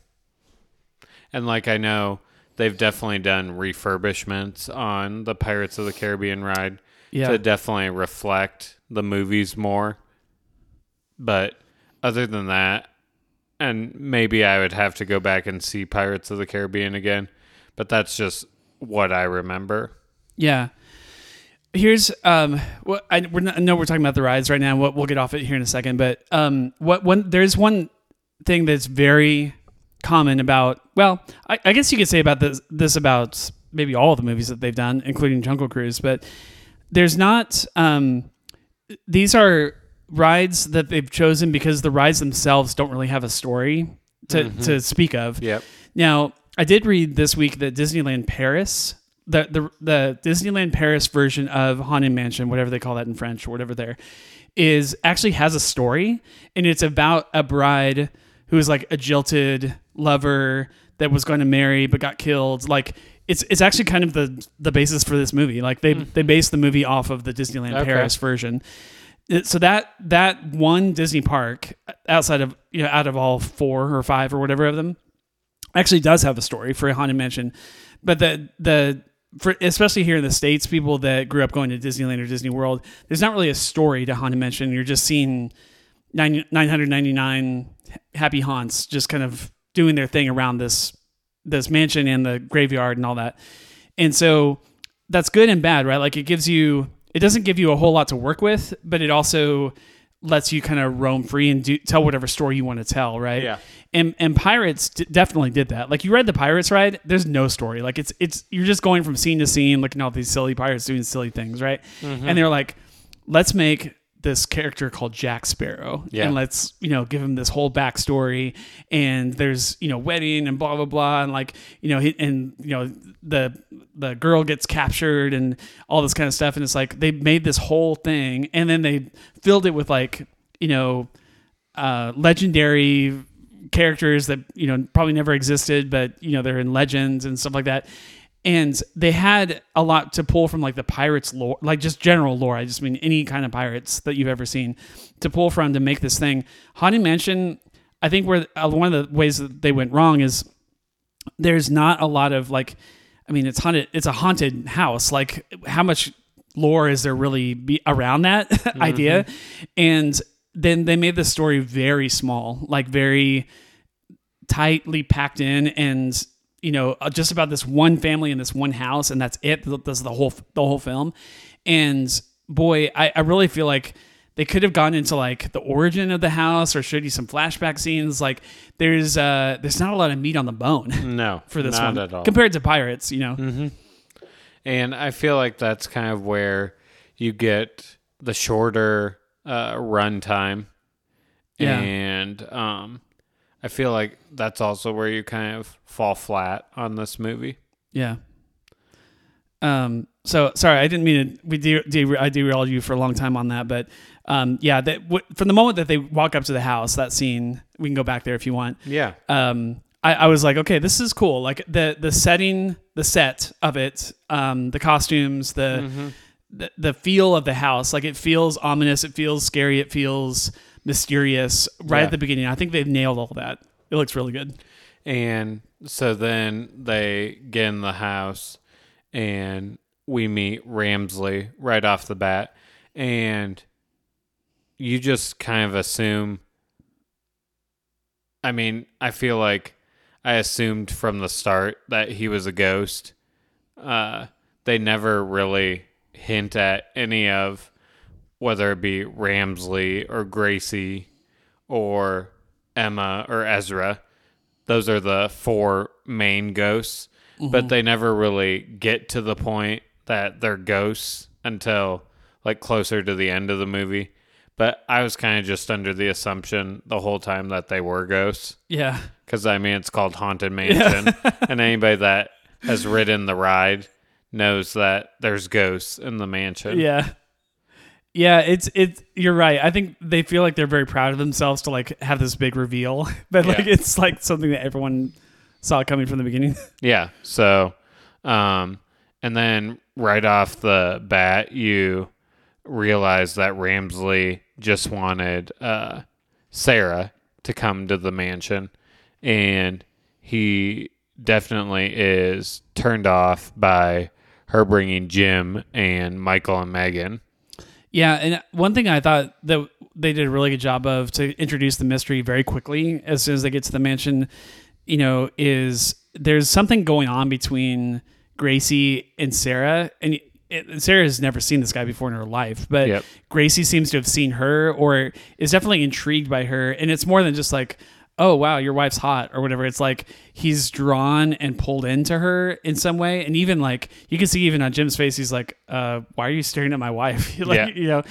And like I know they've definitely done refurbishments on the Pirates of the Caribbean ride Yeah, to definitely reflect the movies more. But other than that, and maybe I would have to go back and see Pirates of the Caribbean again, but that's just what I remember. yeah. Here's um what I we're not, I know we're talking about the rides right now. We'll, we'll get off it here in a second, but um what one there's one thing that's very common about well I, I guess you could say about this this about maybe all the movies that they've done, including Jungle Cruise, but there's not um these are rides that they've chosen because the rides themselves don't really have a story to, to speak of. Yep. Now, I did read this week that Disneyland Paris, the, the the Disneyland Paris version of Haunted Mansion, whatever they call that in French or whatever there, is actually has a story, and it's about a bride who is like a jilted lover that was going to marry but got killed. Like it's it's actually kind of the the basis for this movie. Like they hmm. they based the movie off of the Disneyland Okay. Paris version. Uh, so that that one Disney park uh, outside of you know out of all four or five or whatever of them actually does have a story for Haunted Mansion, but the the for especially here in the states, people that grew up going to Disneyland or Disney World, there's not really a story to Haunted Mansion. You're just seeing nine nine hundred ninety nine happy haunts just kind of doing their thing around this this mansion and the graveyard and all that, and so that's good and bad, right? Like it gives you it doesn't give you a whole lot to work with, but it also lets you kind of roam free and do, tell whatever story you want to tell, right? Yeah. And and Pirates d- definitely did that. Like you read the Pirates ride, there's no story. Like it's it's you're just going from scene to scene, looking at all these silly pirates doing silly things, right? Mm-hmm. And they're like, let's make this character called Jack Sparrow, Yeah. and let's you know give him this whole backstory. And there's you know wedding and blah blah blah, and like you know he, and you know the the girl gets captured and all this kind of stuff. And it's like they made this whole thing, and then they filled it with like you know uh, legendary characters that you know probably never existed, but you know they're in legends and stuff like that. And they had a lot to pull from like the pirates lore, like just general lore. I just mean any kind of pirates that you've ever seen to pull from to make this thing. Haunted Mansion, I think where uh, one of the ways that they went wrong is there's not a lot of like I mean it's haunted it's a haunted house like how much lore is there really be around that [LAUGHS] idea and then they made the story very small like very tightly packed in and you know uh, just about this one family in this one house and that's it that's the whole the whole film and boy I, I really feel like they could have gone into like the origin of the house or showed you some flashback scenes. Like there's uh there's not a lot of meat on the bone [LAUGHS] No, for this not one at all. compared to Pirates. You know, Mm-hmm. And I feel like that's kind of where you get the shorter uh, run time. Yeah. And um, I feel like that's also where you kind of fall flat on this movie. Yeah. Um. So sorry, I didn't mean to. We de- de- I derailed you for a long time on that, but um. Yeah. That w- from the moment that they walk up to the house, that scene, we can go back there if you want. Yeah. Um. I, I was like, okay, this is cool. Like the the setting, the set of it, um, the costumes, the the, the feel of the house. Like it feels ominous. It feels scary. It feels mysterious right Yeah. at the beginning. I think they've nailed all that. It looks really good. And so then they get in the house and we meet Ramsley right off the bat. And you just kind of assume. I mean, I feel like I assumed from the start that he was a ghost. Uh, they never really hint at any of whether it be Ramsley or Gracey or Emma or Ezra those are the four main ghosts, but mhm. they never really get to the point that they're ghosts until like closer to the end of the movie. But I was kind of just under the assumption the whole time that they were ghosts Yeah. because I mean it's called Haunted Mansion, [LAUGHS] and anybody that has ridden the ride knows that there's ghosts in the mansion. Yeah. Yeah, it's it's you're right. I think they feel like they're very proud of themselves to like have this big reveal. [LAUGHS] But like Yeah. it's like something that everyone saw coming from the beginning. [LAUGHS] Yeah. So, um, and then right off the bat, you realize that Ramsley just wanted uh, Sarah to come to the mansion, and he definitely is turned off by her bringing Jim and Michael and Megan. Yeah, and one thing I thought that they did a really good job of to introduce the mystery very quickly as soon as they get to the mansion, you know, is there's something going on between Gracey and Sarah, and it, Sarah has never seen this guy before in her life, but Yep. Gracey seems to have seen her or is definitely intrigued by her, and it's more than just like. Oh wow, your wife's hot or whatever. It's like he's drawn and pulled into her in some way, and even like you can see even on Jim's face, he's like, uh, "Why are you staring at my wife?" [LAUGHS] like, Yeah. you know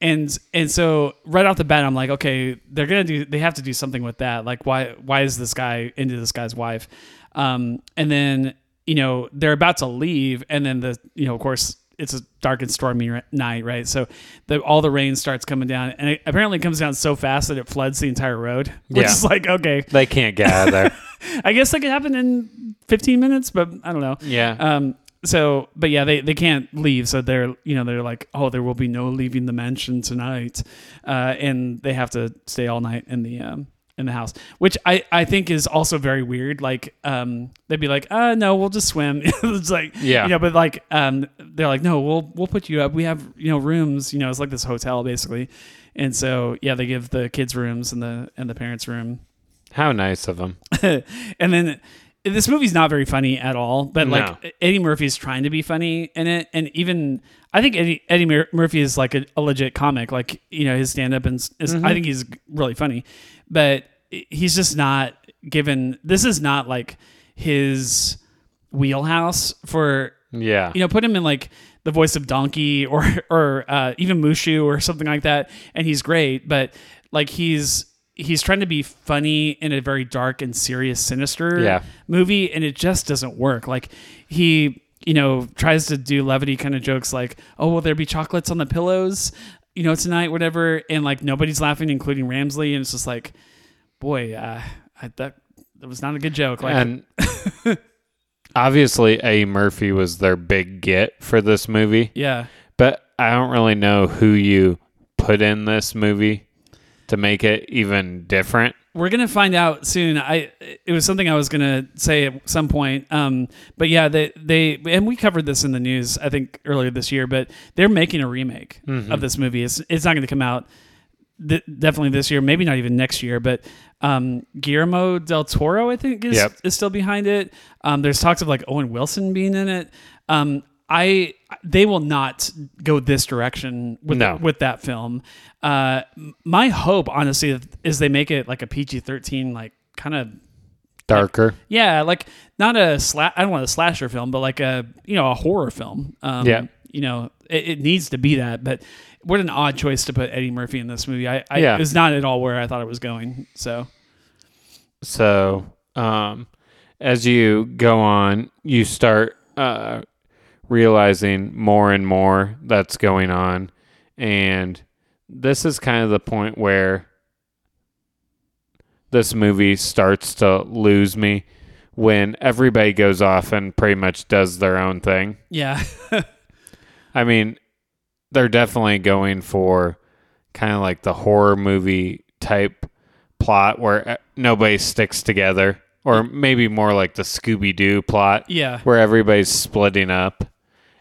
and and so right off the bat i'm like okay they're gonna do they have to do something with that like why why is this guy into this guy's wife um and then you know they're about to leave and then the you know of course it's a dark and stormy night right so the all the rain starts coming down and it apparently comes down so fast that it floods the entire road [LAUGHS] which Yeah. is like okay They can't get out of there. [LAUGHS] i guess that could happen in 15 minutes but i don't know yeah. um. So, but yeah, they, they can't leave. So they're you know they're like, oh, there will be no leaving the mansion tonight, uh, and they have to stay all night in the um in the house, which I I think is also very weird. Like, um, they'd be like, uh, no, we'll just swim. [LAUGHS] it's like, Yeah. you know, but like, um, they're like, no, we'll we'll put you up. We have you know rooms. You know, it's like this hotel basically, and so yeah, they give the kids rooms and the and the parents room How nice of them. [LAUGHS] and then this movie's not very funny at all but No. like eddie murphy's trying to be funny in it and even i think eddie, eddie Mur- murphy is like a, a legit comic like you know his stand-up and s- is, i think he's really funny but he's just not given this is not like his wheelhouse for Yeah. you know, put him in like the voice of Donkey [LAUGHS] or or uh, even Mushu or something like that, and he's great. But like he's he's trying to be funny in a very dark and serious, sinister Yeah. movie, and it just doesn't work. Like he you know tries to do levity kind of jokes like, oh, will there be chocolates on the pillows? You know, tonight, whatever, and like nobody's laughing, including Ramsley, and it's just like, boy, uh, I, that that was not a good joke. Like, and [LAUGHS] obviously, A. Murphy was their big get for this movie. yeah, But I don't really know who you put in this movie to make it even different. We're gonna find out soon. I it was something I was gonna say at some point. Um, but yeah, they they and we covered this in the news I think earlier this year. But they're making a remake of this movie. It's it's not gonna come out th- definitely this year, maybe not even next year. But um, Guillermo del Toro I think is Yep. is still behind it. Um, there's talks of like Owen Wilson being in it. Um, I they will not go this direction with No. with that film. Uh, my hope, honestly, is they make it like a PG thirteen, like kind of Darker. yeah, like not a sla- I don't want a slasher film, but like a you know a horror film. Um, Yeah. you know it, it needs to be that. But what an odd choice to put Eddie Murphy in this movie. I, I Yeah. it was not at all where I thought it was going. So So, um, as you go on, you start uh, realizing more and more that's going on. And this is kind of the point where this movie starts to lose me when everybody goes off and pretty much does their own thing. yeah, [LAUGHS] I mean, they're definitely going for kind of like the horror movie type plot where uh, nobody sticks together, or maybe more like the Scooby Doo plot yeah, where everybody's splitting up.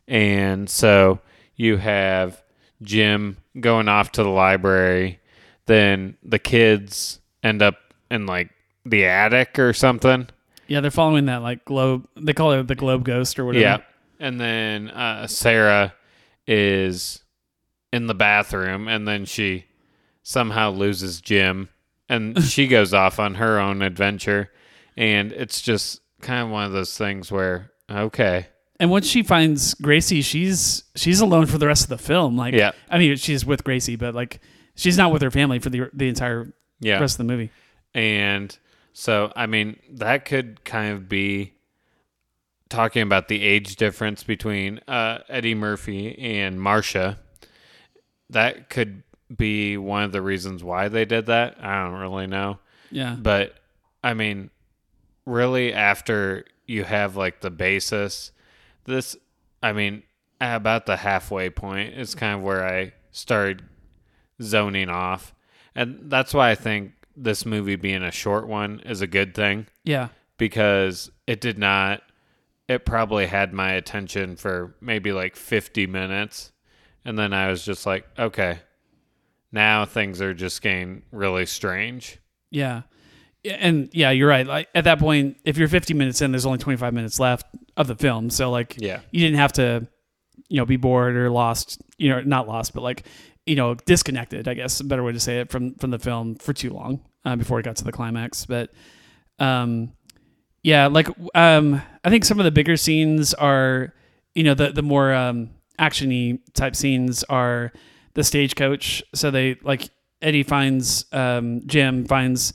And so you have Jim going off to the library, then the kids end up in like the attic or something. yeah. They're following that like globe. They call it the globe ghost or whatever. Yeah. And then uh, Sarah is in the bathroom and then she somehow loses Jim and [LAUGHS] she goes off on her own adventure. And it's just kind of one of those things where, okay. And once she finds Gracey, she's she's alone for the rest of the film. Like, Yeah. I mean, she's with Gracey, but like, she's not with her family for the the entire Yeah. rest of the movie. And so, I mean, that could kind of be talking about the age difference between uh, Eddie Murphy and Marsha. That could be one of the reasons why they did that. I don't really know. Yeah, But, I mean, really, after you have like the basis, this, I mean, about the halfway point is kind of where I started zoning off. And that's why I think this movie being a short one is a good thing yeah, because it did not it probably had my attention for maybe like 50 minutes and then I was just like, okay. Now things are just getting really strange. yeah, Yeah, and yeah, you're right. Like at that point, if you're 50 minutes in, there's only 25 minutes left of the film. So like, Yeah. you didn't have to, you know, be bored or lost. You know, not lost, but like, you know, disconnected. I guess a better way to say it from from the film for too long uh, before it got to the climax. But, um, yeah, like um, I think some of the bigger scenes are, you know, the the more um actiony type scenes are the stagecoach. So they like Eddie finds um Jim finds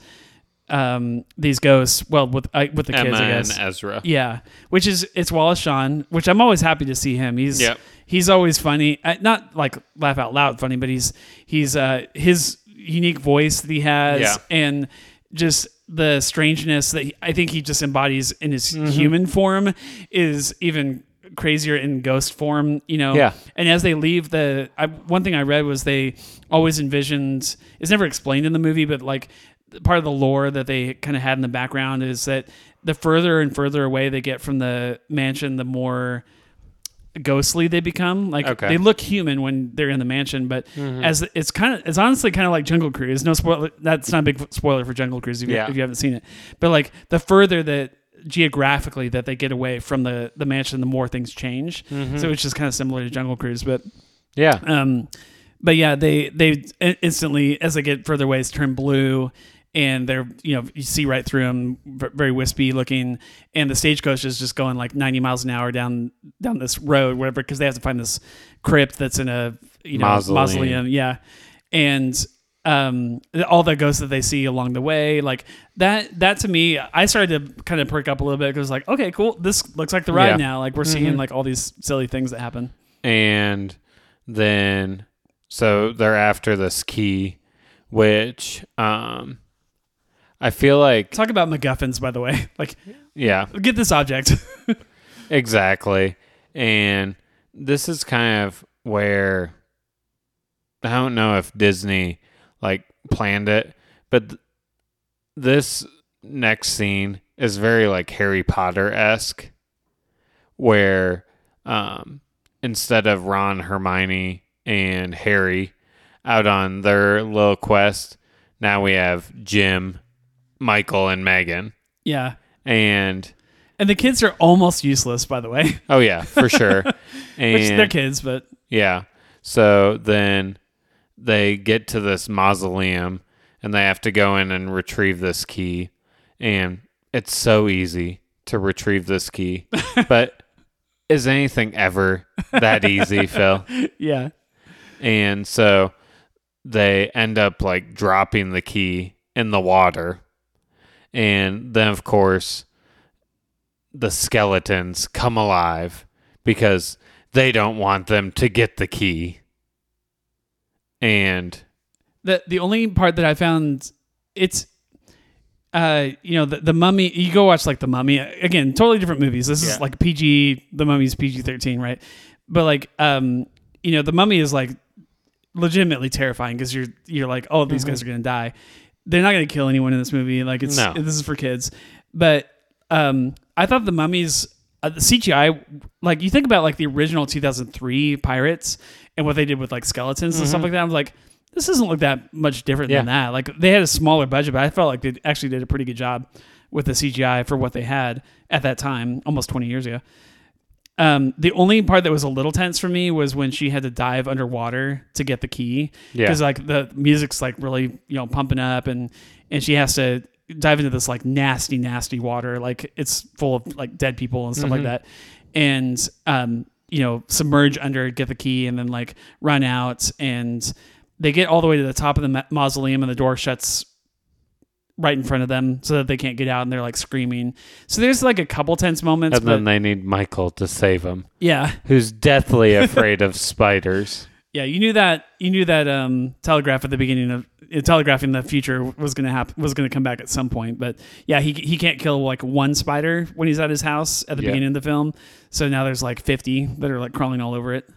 um these ghosts. Well, with I with the Emma kids, I guess. and. Ezra. Yeah, which is it's Wallace Shawn, which I'm always happy to see him. He's Yep. he's always funny, uh, not like laugh out loud funny, but he's he's uh his unique voice that he has, Yeah. and just the strangeness that he, I think he just embodies in his Mm-hmm. human form is even crazier in ghost form, you know. Yeah. And as they leave the, I, one thing I read was they always envisioned. It's never explained in the movie, but like part of the lore that they kind of had in the background is that the further and further away they get from the mansion, the more ghostly they become. Like Okay. they look human when they're in the mansion, but Mm-hmm. as it's kind of, it's honestly kind of like Jungle Cruise. No spoiler. That's not a big spoiler for Jungle Cruise if you, if you haven't seen it. But like the further that geographically that they get away from the the mansion, the more things change. Mm-hmm. So it's just kind of similar to Jungle Cruise, but Yeah. um, but yeah, they they instantly as they get further away, it's turn blue, and they're you know you see right through them, very wispy looking, and the stagecoach is just going like ninety miles an hour down down this road, whatever, because they have to find this crypt that's in a you know Mausoleum. mausoleum, yeah, and um all the ghosts that they see along the way like that that to me i started to kind of perk up a little bit because like okay cool this looks like the ride Yeah. now like we're seeing like all these silly things that happen and then so they're after this key which um I feel like talk about macguffins by the way. [LAUGHS] Like yeah, get this object. [LAUGHS] Exactly. And this is kind of where I don't know if Disney like planned it, but th- this next scene is very like Harry Potter esque, where um, instead of Ron, Hermione, and Harry out on their little quest, now we have Jim, Michael, and Megan. yeah And and the kids are almost useless by the way [LAUGHS] oh yeah, for sure. And [LAUGHS] Which they're kids, but Yeah. So then they get to this mausoleum and they have to go in and retrieve this key. And it's so easy to retrieve this key. [LAUGHS] but is anything ever that easy, Phil? yeah. And so they end up like dropping the key in the water. And then, of course, the skeletons come alive because they don't want them to get the key. And The the only part that I found it's uh you know the, the mummy you go watch like the mummy. Again totally different movies. This is like PG the mummy's PG-13 right? But like um you know the mummy is like legitimately terrifying because you're you're like oh these guys are gonna die they're not gonna kill anyone in this movie like it's No. this is for kids but um I thought the mummies uh, the CGI like you think about like the original 2003 pirates and what they did with like skeletons and stuff like that I'm like this doesn't look that much different than Mm-hmm. Yeah. that like they had a smaller budget but I felt like they actually did a pretty good job with the CGI for what they had at that time almost 20 years ago um, the only part that was a little tense for me was when she had to dive underwater to get the key. Yeah. because like the music's like really you know pumping up and and she has to dive into this like nasty nasty water. Like it's full of like dead people and stuff like that. And um you know submerge under get the key and then like run out. And they get all the way to the top of the ma- mausoleum and the door shuts right in front of them so that they can't get out and they're like screaming so there's like a couple tense moments and but then they need Michael to save them, yeah who's deathly [LAUGHS] afraid of spiders. Yeah, you knew that. You knew that um, telegraph at the beginning of uh, telegraphing the future was going to happen. Was going to come back at some point. But yeah, he he can't kill like one spider when he's at his house at the Yeah. beginning of the film. So now there's like 50 that are like crawling all over it.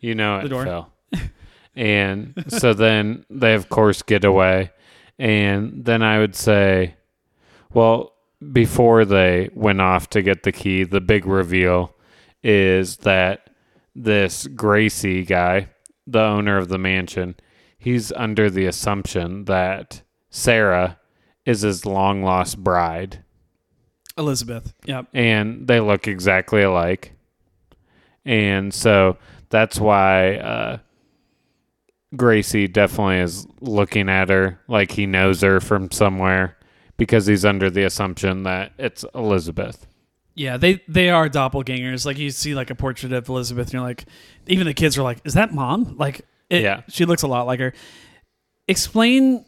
You know The it, door. Phil. [LAUGHS] and so then they, of course, get away. And then I would say, well, before they went off to get the key, the big reveal is that this Gracey guy, the owner of the mansion, he's under the assumption that Sarah is his long lost bride. Elizabeth. Yep. and they look exactly alike. And so that's why uh, Gracey definitely is looking at her like he knows her from somewhere because he's under the assumption that it's Elizabeth. Yeah, they they are doppelgangers. Like you see like a portrait of Elizabeth, and you're like, even the kids are like, "Is that mom?" Like, it, Yeah. she looks a lot like her. Explain,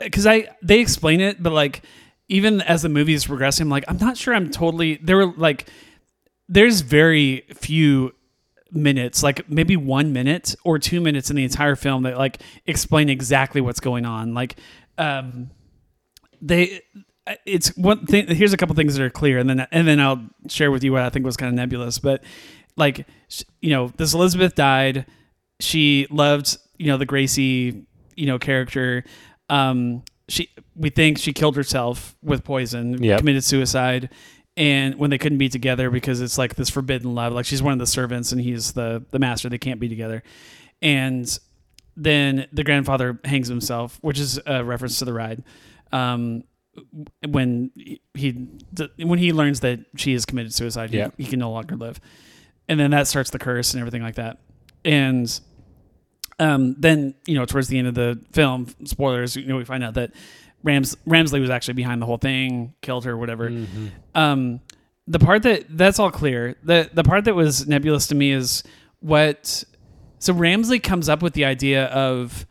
because I they explain it, but like even as the movie is progressing, I'm like, I'm not sure. I'm totally. There were like, there's very few minutes, like maybe one minute or two minutes in the entire film that like explain exactly what's going on. Like, um, they it's one thing here's a couple things that are clear and then and then I'll share with you what I think was kind of nebulous but like you know this Elizabeth died she loved you know the Gracey you know character um she we think she killed herself with poison Yep. committed suicide and when they couldn't be together because it's like this forbidden love like she's one of the servants and he's the the master they can't be together and then the grandfather hangs himself, which is a reference to the ride. Um, when he when he learns that she has committed suicide, he, Yeah. he can no longer live, and then that starts the curse and everything like that. And um, then you know towards the end of the film, spoilers, you know we find out that Rams Ramsley was actually behind the whole thing, killed her, whatever. Um, the part that that's all clear. the The part that was nebulous to me is what. So Ramsley comes up with the idea of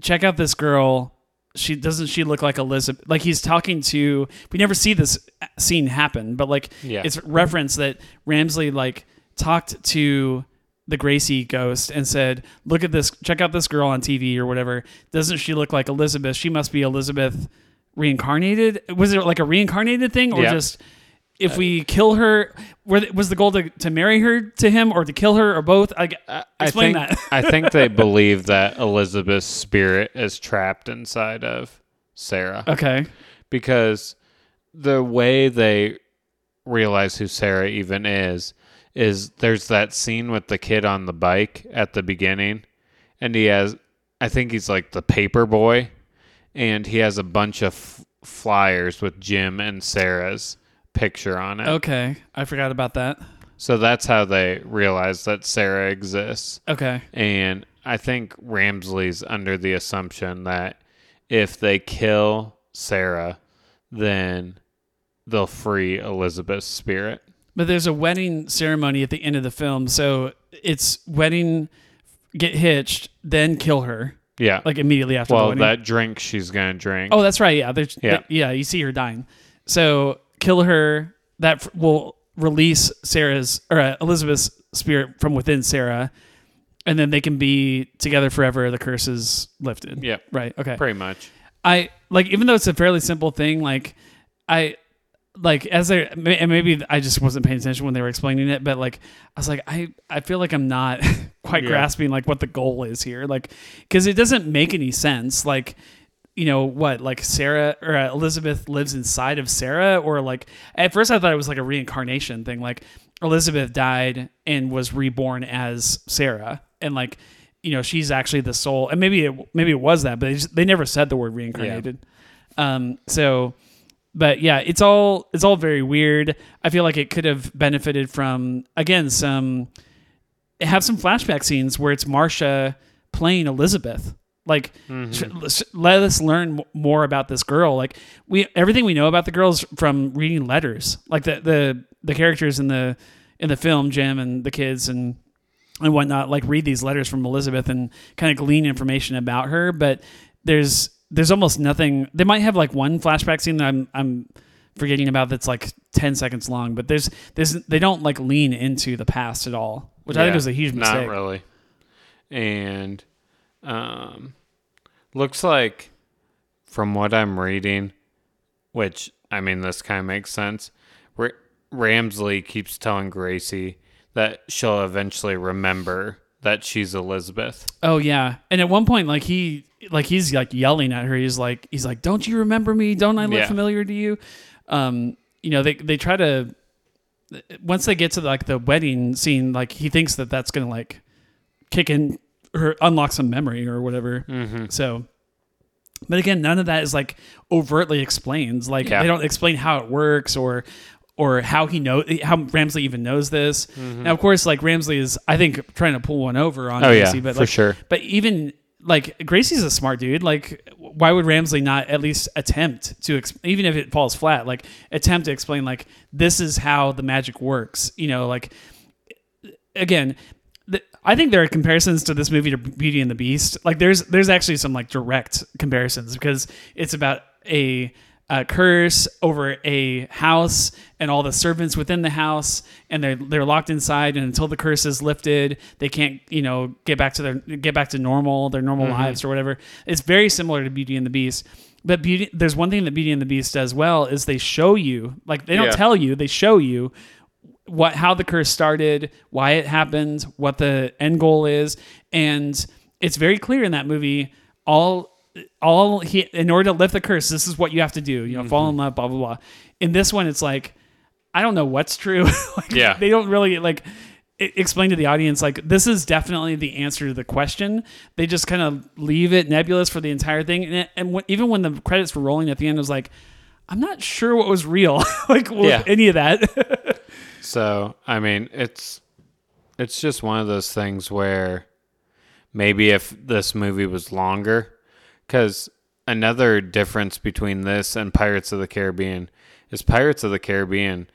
check out this girl. She doesn't she look like Elizabeth? Like he's talking to. We never see this scene happen, but like Yeah. it's reference that Ramsley like talked to the Gracey ghost and said, "Look at this. Check out this girl on TV or whatever. Doesn't she look like Elizabeth? She must be Elizabeth reincarnated. Was it like a reincarnated thing or Yeah. just?" If we kill her, were th- was the goal to, to marry her to him or to kill her or both? I, I explain think, that. I think they [LAUGHS] believe that Elizabeth's spirit is trapped inside of Sarah. okay. because the way they realize who Sarah even is is there's that scene with the kid on the bike at the beginning and he has I think he's like the paper boy and he has a bunch of f- flyers with Jim and Sarah's picture on it. Okay. I forgot about that. So that's how they realize that Sarah exists. Okay. And I think Ramsley's under the assumption that if they kill Sarah, then they'll free Elizabeth's spirit. But there's a wedding ceremony at the end of the film, so it's wedding, get hitched, then kill her, Yeah. like immediately after the well, wedding. that drink she's going to drink. oh, that's right. Yeah. There's, Yeah. yeah. You see her dying. So kill her. That f- will release Sarah's or uh, Elizabeth's spirit from within Sarah, and then they can be together forever. The curse is lifted. Yep. Right. Okay. Pretty much. I like even though it's a fairly simple thing, like I like as they and maybe I just wasn't paying attention when they were explaining it, but like I was like I I feel like I'm not [LAUGHS] quite Yeah. grasping like what the goal is here, like because it doesn't make any sense, like. You know what? Like Sarah or uh, Elizabeth lives inside of Sarah, or like at first I thought it was like a reincarnation thing. Like Elizabeth died and was reborn as Sarah, and like you know she's actually the soul, and maybe it maybe it was that, but they, just, they never said the word reincarnated. Um, so, but yeah, it's all it's all very weird. I feel like it could have benefited from again some have some flashback scenes where it's Marsha playing Elizabeth. Like, mm-hmm. sh- let us learn more about this girl. Like, we everything we know about the girls from reading letters. Like the the the characters in the in the film, Jim and the kids and and whatnot, like read these letters from Elizabeth and kind of glean information about her. But there's there's almost nothing. They might have like one flashback scene that I'm I'm forgetting about that's like ten seconds long. But there's there's they don't like lean into the past at all, which I think Yeah, was a huge mistake. Not really. And um, looks like, from what I'm reading, which I mean, this kind of makes sense. R- Ramsley keeps telling Gracey that she'll eventually remember that she's Elizabeth. Oh yeah, and at one point, like he, like he's like yelling at her. He's like, he's like, "Don't you remember me? Don't I look Yeah. familiar to you?" Um, you know, they they try to once they get to like the wedding scene, like he thinks that that's gonna like kick in or unlock some memory or whatever. Mm-hmm. So, but again, none of that is like overtly explained. Like Yeah. they don't explain how it works or or how he know how Ramsley even knows this. Now, of course, like Ramsley is, I think, trying to pull one over on Mm-hmm. Oh yeah, Gracey, but for like, sure. but even like Gracey's a smart dude. Like, why would Ramsley not at least attempt to, ex- even if it falls flat, like attempt to explain like this is how the magic works? You know, like again. I think there are comparisons to this movie to Beauty and the Beast. Like there's there's actually some like direct comparisons because it's about a, a curse over a house and all the servants within the house and they're they're locked inside and until the curse is lifted they can't you know get back to their get back to normal their normal mm-hmm. lives or whatever. It's very similar to Beauty and the Beast. But beauty, there's one thing that Beauty and the Beast does well is they show you, like they don't Yeah. tell you, they show you what how the curse started, why it happened, what the end goal is, and it's very clear in that movie. All all he in order to lift the curse, this is what you have to do. You know, fall Mm-hmm. in love, blah blah blah. In this one, it's like I don't know what's true. [LAUGHS] like, Yeah. they don't really like explain to the audience like this is definitely the answer to the question. They just kind of leave it nebulous for the entire thing, and, and when, even when the credits were rolling at the end, it was like. I'm not sure what was real, [LAUGHS] like Yeah. any of that. [LAUGHS] So I mean, it's it's just one of those things where maybe if this movie was longer, because another difference between this and Pirates of the Caribbean is Pirates of the Caribbean.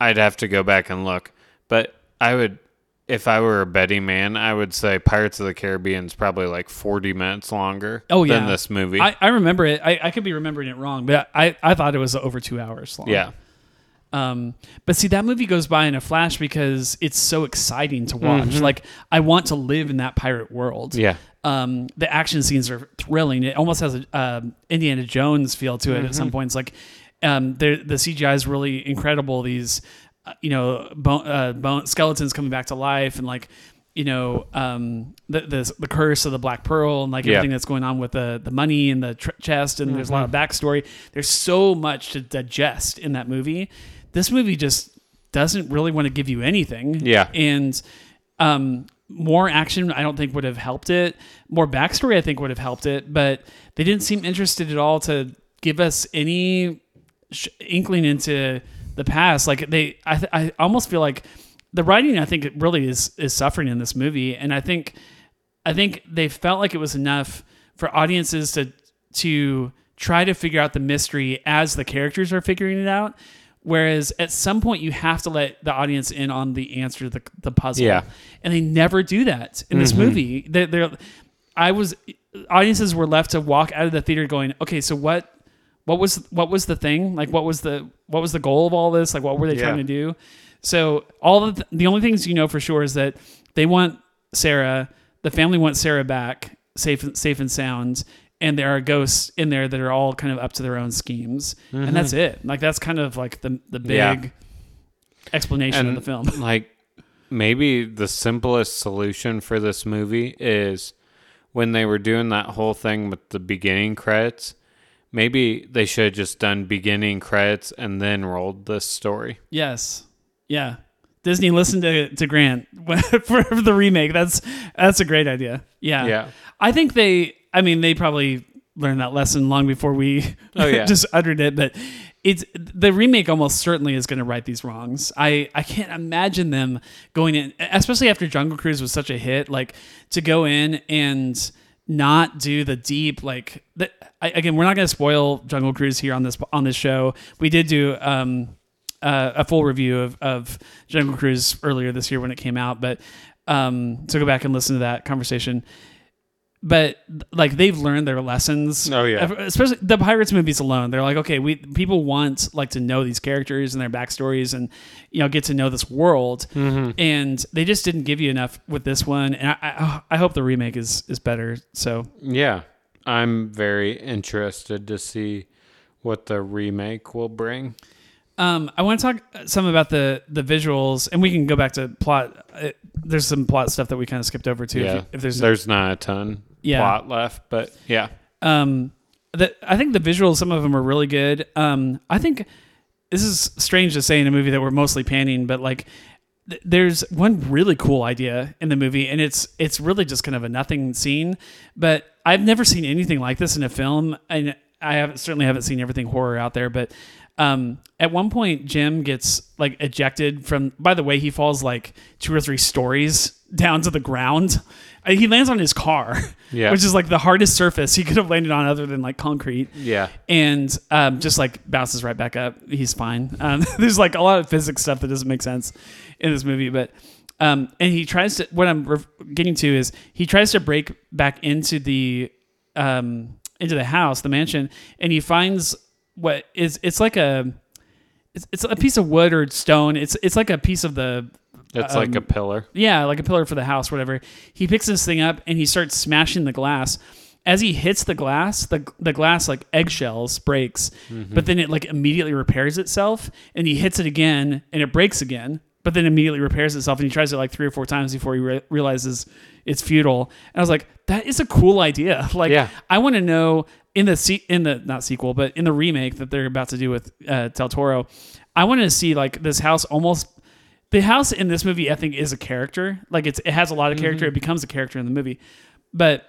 I'd have to go back and look, but I would, if I were a betting man, I would say Pirates of the Caribbean is probably like forty minutes longer. Oh, yeah. than this movie. I, I remember it. I, I could be remembering it wrong, but I, I thought it was over two hours long. yeah, Um, but see, that movie goes by in a flash because it's so exciting to watch. Mm-hmm. Like, I want to live in that pirate world. yeah, Um, the action scenes are thrilling. It almost has a um, Indiana Jones feel to it at Mm-hmm. some points. Like, um, the CGI is really incredible. These, uh, you know, bone, uh, bone skeletons coming back to life, and like, you know, um, the, the the curse of the Black Pearl, and like Yeah. everything that's going on with the the money and the tr- chest, and there's a lot of Mm-hmm. backstory. There's so much to digest in that movie. This movie just doesn't really want to give you anything. Yeah. and um, more action I don't think would have helped it. More backstory I think would have helped it, but they didn't seem interested at all to give us any sh- inkling into the past. Like they, I, th- I almost feel like the writing. I think really is is suffering in this movie, and I think, I think they felt like it was enough for audiences to to try to figure out the mystery as the characters are figuring it out. Whereas at some point you have to let the audience in on the answer to the, the puzzle. Yeah. And they never do that in this mm-hmm. movie. They're, they're, I was audiences were left to walk out of the theater going, okay, so what what was what was the thing? Like what was the what was the goal of all this? Like what were they Yeah. trying to do? So all the, the only things you know for sure is that they want Sarah, the family wants Sarah back, safe safe and sound, and there are ghosts in there that are all kind of up to their own schemes, and that's mm-hmm. it. Like that's kind of like the the big Yeah. explanation and of the film. [LAUGHS] like maybe the simplest solution for this movie is when they were doing that whole thing with the beginning credits maybe they should have just done beginning credits and then rolled this story Yes. Yeah. Disney listened to, to Grant [LAUGHS] for the remake. That's that's a great idea. Yeah. Yeah. I think they I mean they probably learned that lesson long before we Oh, yeah. [LAUGHS] just uttered it, but it's the remake almost certainly is going to right these wrongs. I I can't imagine them going in especially after Jungle Cruise was such a hit like to go in and not do the deep like the, I, again we're not going to spoil Jungle Cruise here on this on this show. We did do um uh, a full review of, of Jungle Cruise earlier this year when it came out, but um, so go back and listen to that conversation. But like they've learned their lessons. Oh, yeah. especially the Pirates movies alone. They're like, okay, we people want like to know these characters and their backstories, and you know get to know this world. Mm-hmm. And they just didn't give you enough with this one. And I, I, I hope the remake is is better. So yeah i'm very interested to see what the remake will bring Um, I want to talk some about the the visuals, and we can go back to plot. Uh, there's some plot stuff that we kind of skipped over too. yeah If, you- if there's, there's not a ton Yeah. plot left but yeah um, the, I think the visuals, some of them are really good. Um, I think this is strange to say in a movie that we're mostly panning, but like, th- there's one really cool idea in the movie, and it's it's really just kind of a nothing scene. But I've never seen anything like this in a film, and I haven't certainly haven't seen everything horror out there, but. Um, at one point, Jim gets like ejected from. By the way, he falls like two or three stories down to the ground. He lands on his car, [LAUGHS] Yeah. which is like the hardest surface he could have landed on other than like concrete yeah and um, just like bounces right back up. He's fine. Um, [LAUGHS] there's like a lot of physics stuff that doesn't make sense in this movie, but um, and he tries to. What I'm getting to is he tries to break back into the um, into the house, the mansion, and he finds what is it's like a it's, it's a piece of wood or stone. It's it's like a piece of the it's like a Um, pillar yeah, like a pillar for the house, whatever. He picks this thing up and he starts smashing the glass. As he hits the glass, the the glass like eggshells breaks, but then it like immediately repairs itself. And he hits it again and it breaks again, but then immediately repairs itself. And he tries it like three or four times before he re- realizes it's futile. And I was like, that is a cool idea. [LAUGHS] Like, Yeah. I want to know in the se- in the not sequel, but in the remake that they're about to do with uh, Del Toro. I want to see like this house almost the house in this movie I think is a character. Like it's it has a lot of character. It becomes a character in the movie. But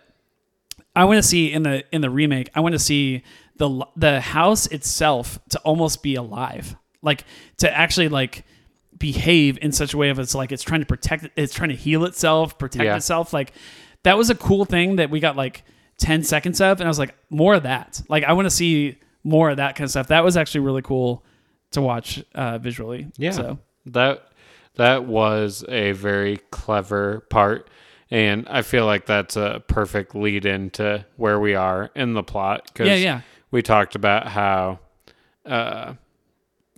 I want to see in the in the remake, I want to see the the house itself to almost be alive. Like to actually like behave in such a way of it's like it's trying to protect it's trying to heal itself, protect Yeah. itself. Like that was a cool thing that we got like 10 seconds of and I was like more of that. Like I want to see more of that kind of stuff. That was actually really cool to watch uh visually. Yeah. So That that was a very clever part and I feel like that's a perfect lead into where we are in the plot cuz Yeah, yeah. we talked about how uh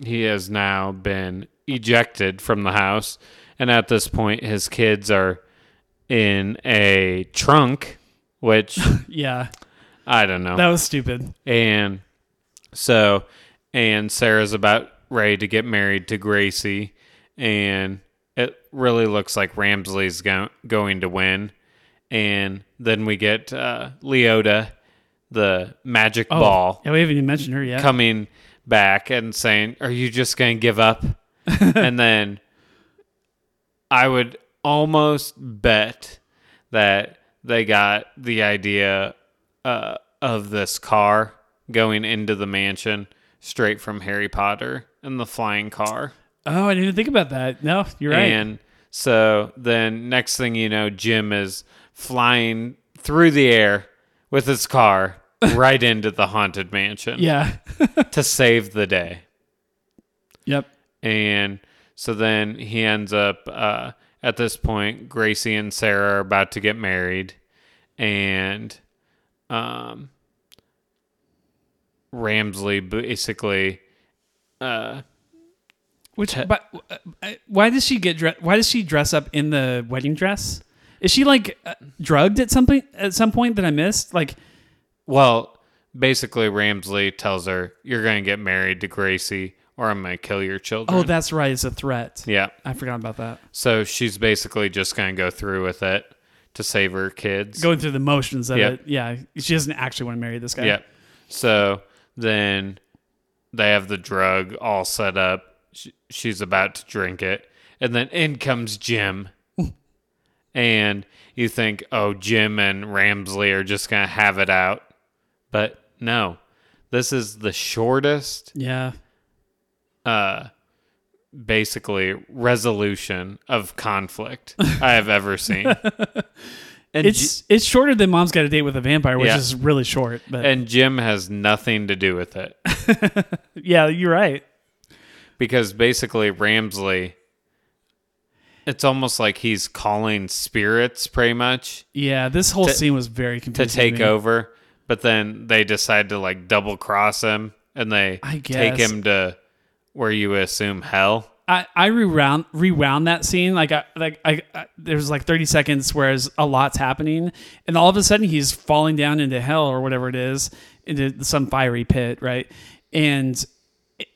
he has now been ejected from the house and at this point his kids are in a trunk which [LAUGHS] Yeah. I don't know. That was stupid. And so, and Sarah's about ready to get married to Gracey, and it really looks like Ramsley's go- going to win. And then we get uh, Leota, the magic ball, Yeah, we haven't even mentioned her yet. coming back and saying, Are you just going to give up? [LAUGHS] and then I would almost bet that they got the idea uh, of this car going into the mansion straight from Harry Potter and the flying car. Oh, I didn't think about that. No, you're right. And so then next thing you know, Jim is flying through the air with his car [LAUGHS] right into the haunted mansion yeah. [LAUGHS] to save the day. yep. And so then he ends up uh, at this point, Gracey and Sarah are about to get married, and um, Ramsley basically uh, Which, but uh, why does she get dress? Why does she dress up in the wedding dress? Is she like uh, drugged at some point? At some point that I missed? Like, well, basically Ramsley tells her, "You're going to get married to Gracey, or I'm going to kill your children." oh, that's right. It's a threat. yeah. I forgot about that. So she's basically just going to go through with it to save her kids. Going through the motions of Yep. it. Yeah. She doesn't actually want to marry this guy. Yep. So then they have the drug all set up. Sh- She's about to drink it. And then in comes Jim. [LAUGHS] and you think, oh, Jim and Ramsley are just going to have it out. But no, this is the shortest, Yeah. uh, basically, resolution of conflict I have ever seen. [LAUGHS] And It's it's shorter than Mom's Got a Date with a Vampire, which Yeah. is really short. But and Jim has nothing to do with it. [LAUGHS] yeah, you're right. Because basically Ramsley it's almost like he's calling spirits pretty much Yeah, this whole To- scene was very to confusing. take me. over but then they decide to like double cross him and they I take guess. him to where you assume hell I, I rewound rewound that scene like I like I, I there's like 30 seconds whereas a lot's happening and all of a sudden he's falling down into hell or whatever it is into some fiery pit right and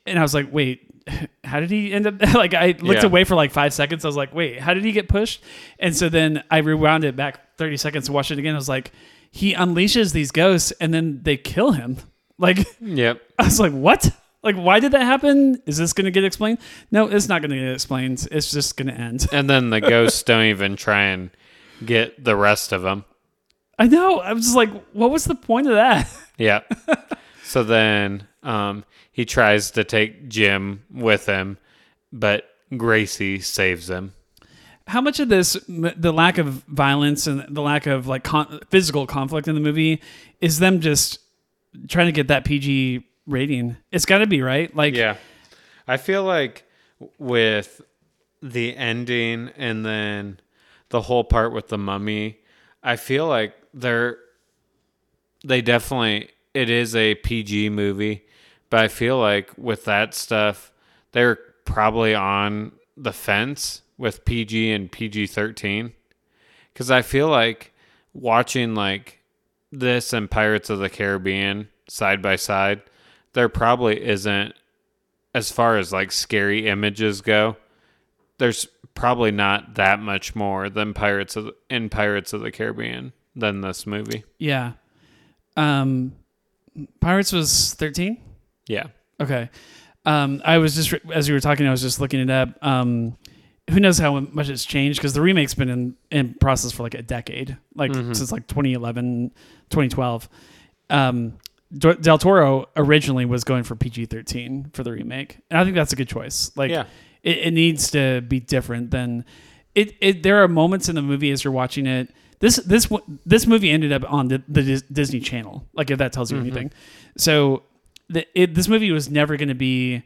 and I was like wait [LAUGHS] how did he end up [LAUGHS] like I looked Yeah. away for like five seconds I was like wait how did he get pushed and so then I rewound it back 30 seconds to watch it again I was like he unleashes these ghosts and then they kill him [LAUGHS] like yep I was like, what? Like, why did that happen? Is this going to get explained? No, it's not going to get explained. It's just going to end. and then the ghosts don't even try and get the rest of them I know. I was just like, what was the point of that? yeah so then um he tries to take Jim with him but Gracey saves him How much of this, the lack of violence and the lack of like con- physical conflict in the movie, is them just trying to get that PG rating? It's got to be right. Like, Yeah. I feel like with the ending and then the whole part with the mummy, I feel like they're they definitely it is a PG movie, but I feel like with that stuff they're probably on the fence with PG and PG-13 cuz I feel like watching like this and Pirates of the Caribbean side by side, there probably isn't as far as like scary images go. There's probably not that much more than Pirates of in Pirates of the Caribbean than this movie. yeah. Um, Pirates was 13. Yeah. Okay. Um, I was just as you were talking, I was just looking it up. Um, who knows how much it's changed because the remake's been in, in process for like a decade, like since like 2011, 2012. Um, Del Toro originally was going for PG 13 for the remake, and I think that's a good choice. Like, Yeah. it, it needs to be different than it, it. There are moments in the movie as you're watching it. This this this movie ended up on the, the Disney Channel. Like if that tells you anything. So the, it, this movie was never going to be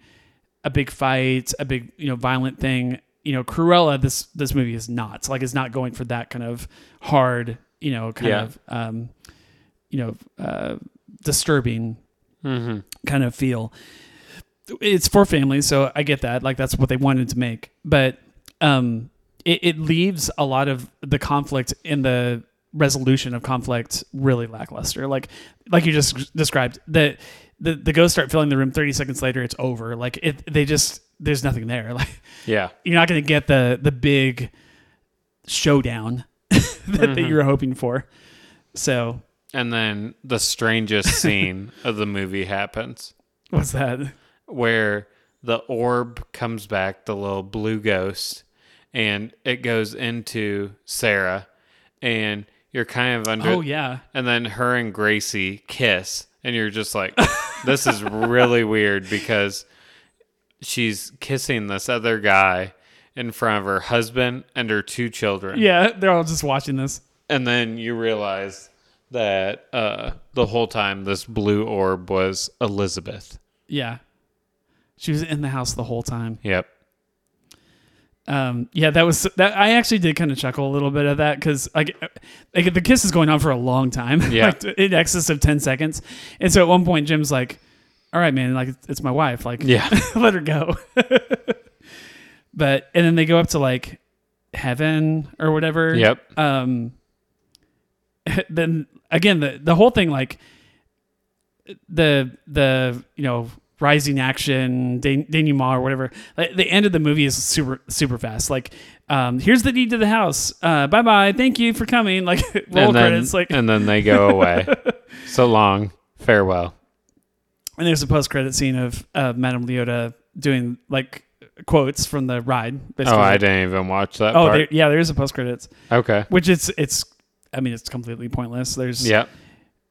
a big fight, a big you know violent thing. You know, Cruella. This this movie is not. Like it's not going for that kind of hard. You know, kind Yeah. of um, you know, uh, disturbing Mm-hmm. kind of feel. It's for families, so I get that. Like that's what they wanted to make, but um, it, it leaves a lot of the conflict in the resolution of conflict really lackluster. Like like you just described, the the the ghosts start filling the room. Thirty seconds later, it's over. Like it, they just there's nothing there. [LAUGHS] Like Yeah. you're not going to get the the big showdown [LAUGHS] that, that mm-hmm. you're hoping for. So And then the strangest [LAUGHS] scene of the movie happens what's that? where the orb comes back, the little blue ghost, and it goes into Sarah and you're kind of under Oh yeah. and then her and Gracey kiss, and you're just like, this is really [LAUGHS] weird because she's kissing this other guy in front of her husband and her two children. Yeah, they're all just watching this. And then you realize that uh, the whole time this blue orb was Elizabeth. Yeah. She was in the house the whole time. Yep. Um, yeah, that was that. I actually did kind of chuckle a little bit at that because like, like the kiss is going on for a long time, [LAUGHS] Yeah. like in excess of ten seconds. And so at one point, Jim's like, "All right, man, like it's my wife, like, Yeah. [LAUGHS] let her go." [LAUGHS] but and then they go up to like heaven or whatever. Yep. Um. Then again, the the whole thing like the the you know rising action den- denouement or whatever like, the end of the movie is super super fast like um here's the deed to the house uh bye bye thank you for coming like [LAUGHS] roll and then, credits like and then they go away. [LAUGHS] so long. Farewell. and there's a post credit scene of uh madame leota doing like quotes from the ride basically. Oh, I didn't even watch that oh part. there, yeah there is a post credits Okay. which it's it's i mean it's completely pointless there's yeah.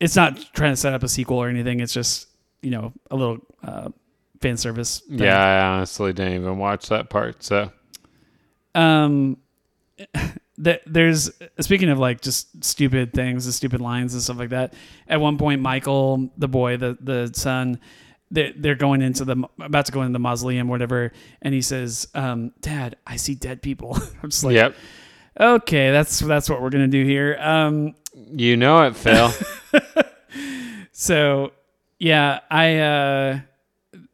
it's not trying to set up a sequel or anything it's just you know a little uh fan service thing. Yeah, I honestly didn't even watch that part. So um [LAUGHS] th- there's speaking of like just stupid things and stupid lines and stuff like that at one point michael the boy the the son they're, they're going into the about to go into the mausoleum whatever and he says um dad i see dead people [LAUGHS] i'm just like yep. okay that's that's what we're gonna do here um You know it, Phil. [LAUGHS] so yeah i uh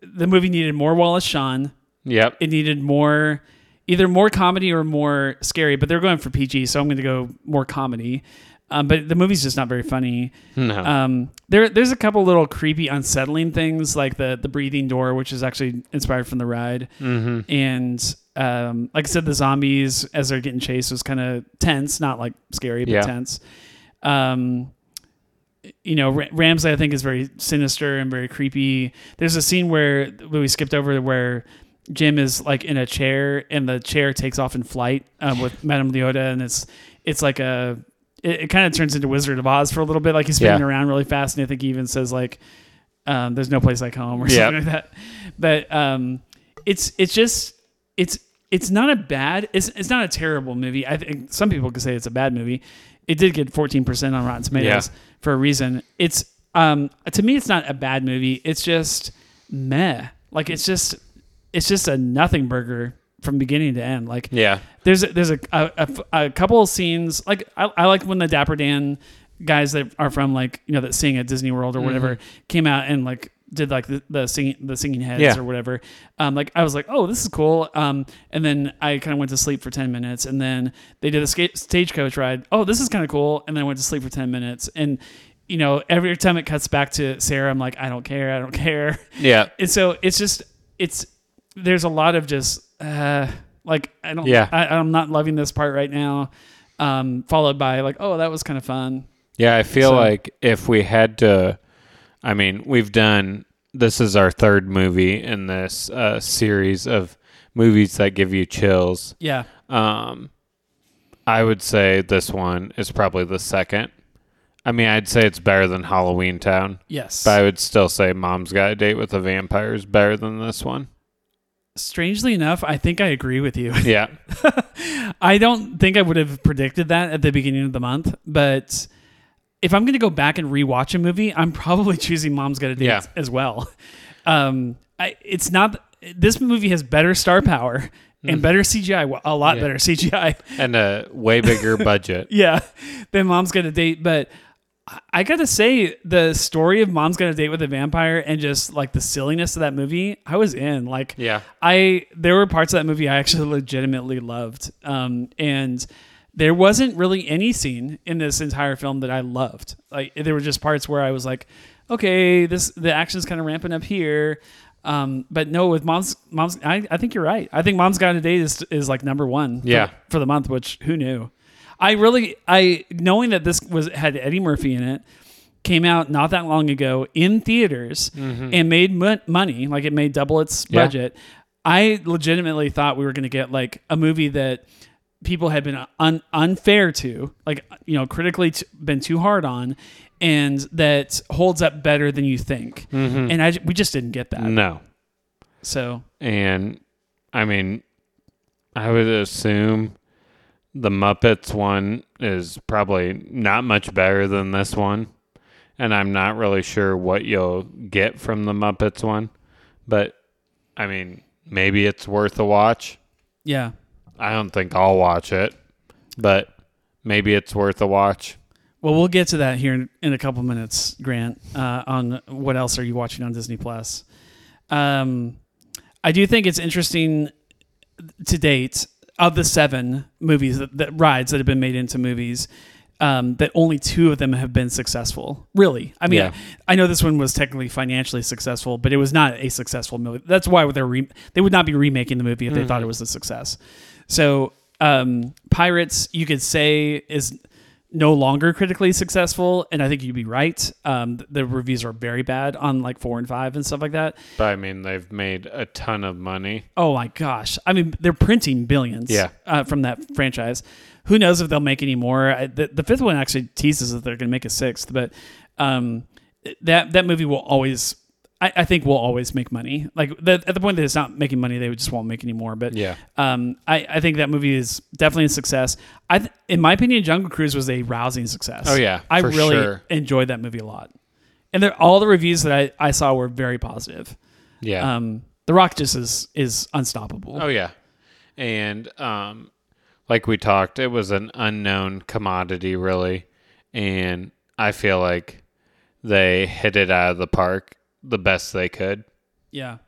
the movie needed more wallace shawn yep. it needed more either more comedy or more scary but they're going for pg so i'm going to go more comedy um, but the movie's just not very funny No. um, there there's a couple little creepy unsettling things like the the breathing door which is actually inspired from the ride mm-hmm. and um, like i said the zombies as they're getting chased was kind of tense not like scary but Yeah. tense um, you know, Ra- Ramsey, I think, is very sinister and very creepy. There's a scene where we skipped over where Jim is like in a chair and the chair takes off in flight um, with [LAUGHS] Madame Leota, and it's it's like a it, it kind of turns into Wizard of Oz for a little bit, like he's spinning Yeah. around really fast, and I think he even says like, um, "There's no place like home" or Yep. something like that. But um, it's it's just it's it's not a bad it's it's not a terrible movie. I think some people could say it's a bad movie. It did get 14% on Rotten Tomatoes Yeah. for a reason. It's um to me it's not a bad movie. It's just meh. Like it's just it's just a nothing burger from beginning to end. Like Yeah. there's a, there's a, a, a, a couple of scenes like I, I like when the Dapper Dan guys that are from like you know that sing at Disney World or whatever came out and like did like the, the singing the singing heads Yeah. or whatever. Um, like I was like, oh, this is cool. Um, and then I kind of went to sleep for ten minutes, and then they did a ska- stagecoach ride. Oh, this is kind of cool. And then I went to sleep for ten minutes, and you know every time it cuts back to Sarah, I'm like, I don't care, I don't [LAUGHS] care. Yeah. And so it's just it's there's a lot of just uh like I don't Yeah. I, I'm not loving this part right now. Um, followed by like, oh, that was kind of fun. Yeah, I feel So- like if we had to, I mean, we've done, this is our third movie in this uh, series of movies that give you chills. Yeah, Um, I would say this one is probably the second. I mean, I'd say it's better than Halloween Town, yes. but I would still say Mom's Got a Date with a Vampire is better than this one. Strangely enough, I think I agree with you. Yeah. [LAUGHS] I don't think I would have predicted that at the beginning of the month, but if I'm going to go back and rewatch a movie, I'm probably [LAUGHS] choosing Mom's Got a Date Yeah. as well. Um, I, it's not this movie has better star power and better CGI, a lot Yeah. better CGI. and a way bigger budget. [LAUGHS] yeah, than Mom's Got a Date. But I- gotta say, the story of Mom's Got a Date with a Vampire and just like the silliness of that movie, I was in. Like, Yeah. I there were parts of that movie I actually [LAUGHS] legitimately loved, um, and there wasn't really any scene in this entire film that I loved. Like, there were just parts where I was like, okay, this the action's kind of ramping up here. Um, but no, with mom's mom's, I, I think you're right. I think mom's got a date is is like number one. Yeah. for the month, which who knew? I really, I knowing that this was had Eddie Murphy in it, came out not that long ago in theaters and made mon- money, like it made double its Yeah. budget. I legitimately thought we were going to get like a movie that people had been un- unfair to, like you know, critically t- been too hard on, and that holds up better than you think. Mm-hmm. And I we just didn't get that. no. So And I mean, I would assume the Muppets one is probably not much better than this one. And I'm not really sure what you'll get from the Muppets one. But I mean, maybe it's worth a watch. yeah, I don't think I'll watch it, but maybe it's worth a watch. well we'll get to that here in, in a couple minutes, Grant. Uh, on what else are you watching on Disney Plus? Um, I do think it's interesting to date of the seven movies that, that rides that have been made into movies. Um, that only two of them have been successful. Really, I mean, Yeah. I, I know this one was technically financially successful, but it was not a successful movie. That's why they're re- they would not be remaking the movie if they thought it was a success. So, um, Pirates, you could say, is no longer critically successful, and I think you'd be right. Um, the reviews are very bad on like four and five and stuff like that. But I mean, they've made a ton of money. Oh my gosh! I mean, they're printing billions. Yeah. Uh, from that franchise. Who knows if they'll make any more? I, the, the fifth one actually teases that they're going to make a sixth, but um, that that movie will always. I, I think will always make money. Like the, at the point that it's not making money, they just won't make any more. But Yeah. um, I, I think that movie is definitely a success. I, th- in my opinion, Jungle Cruise was a rousing success. Oh, yeah, I really sure. enjoyed that movie a lot, and all the reviews that I, I saw were very positive. Yeah. Um, the Rock just is is unstoppable. Oh yeah, and um, like we talked, it was an unknown commodity, really, and I feel like they hit it out of the park the best they could. Yeah.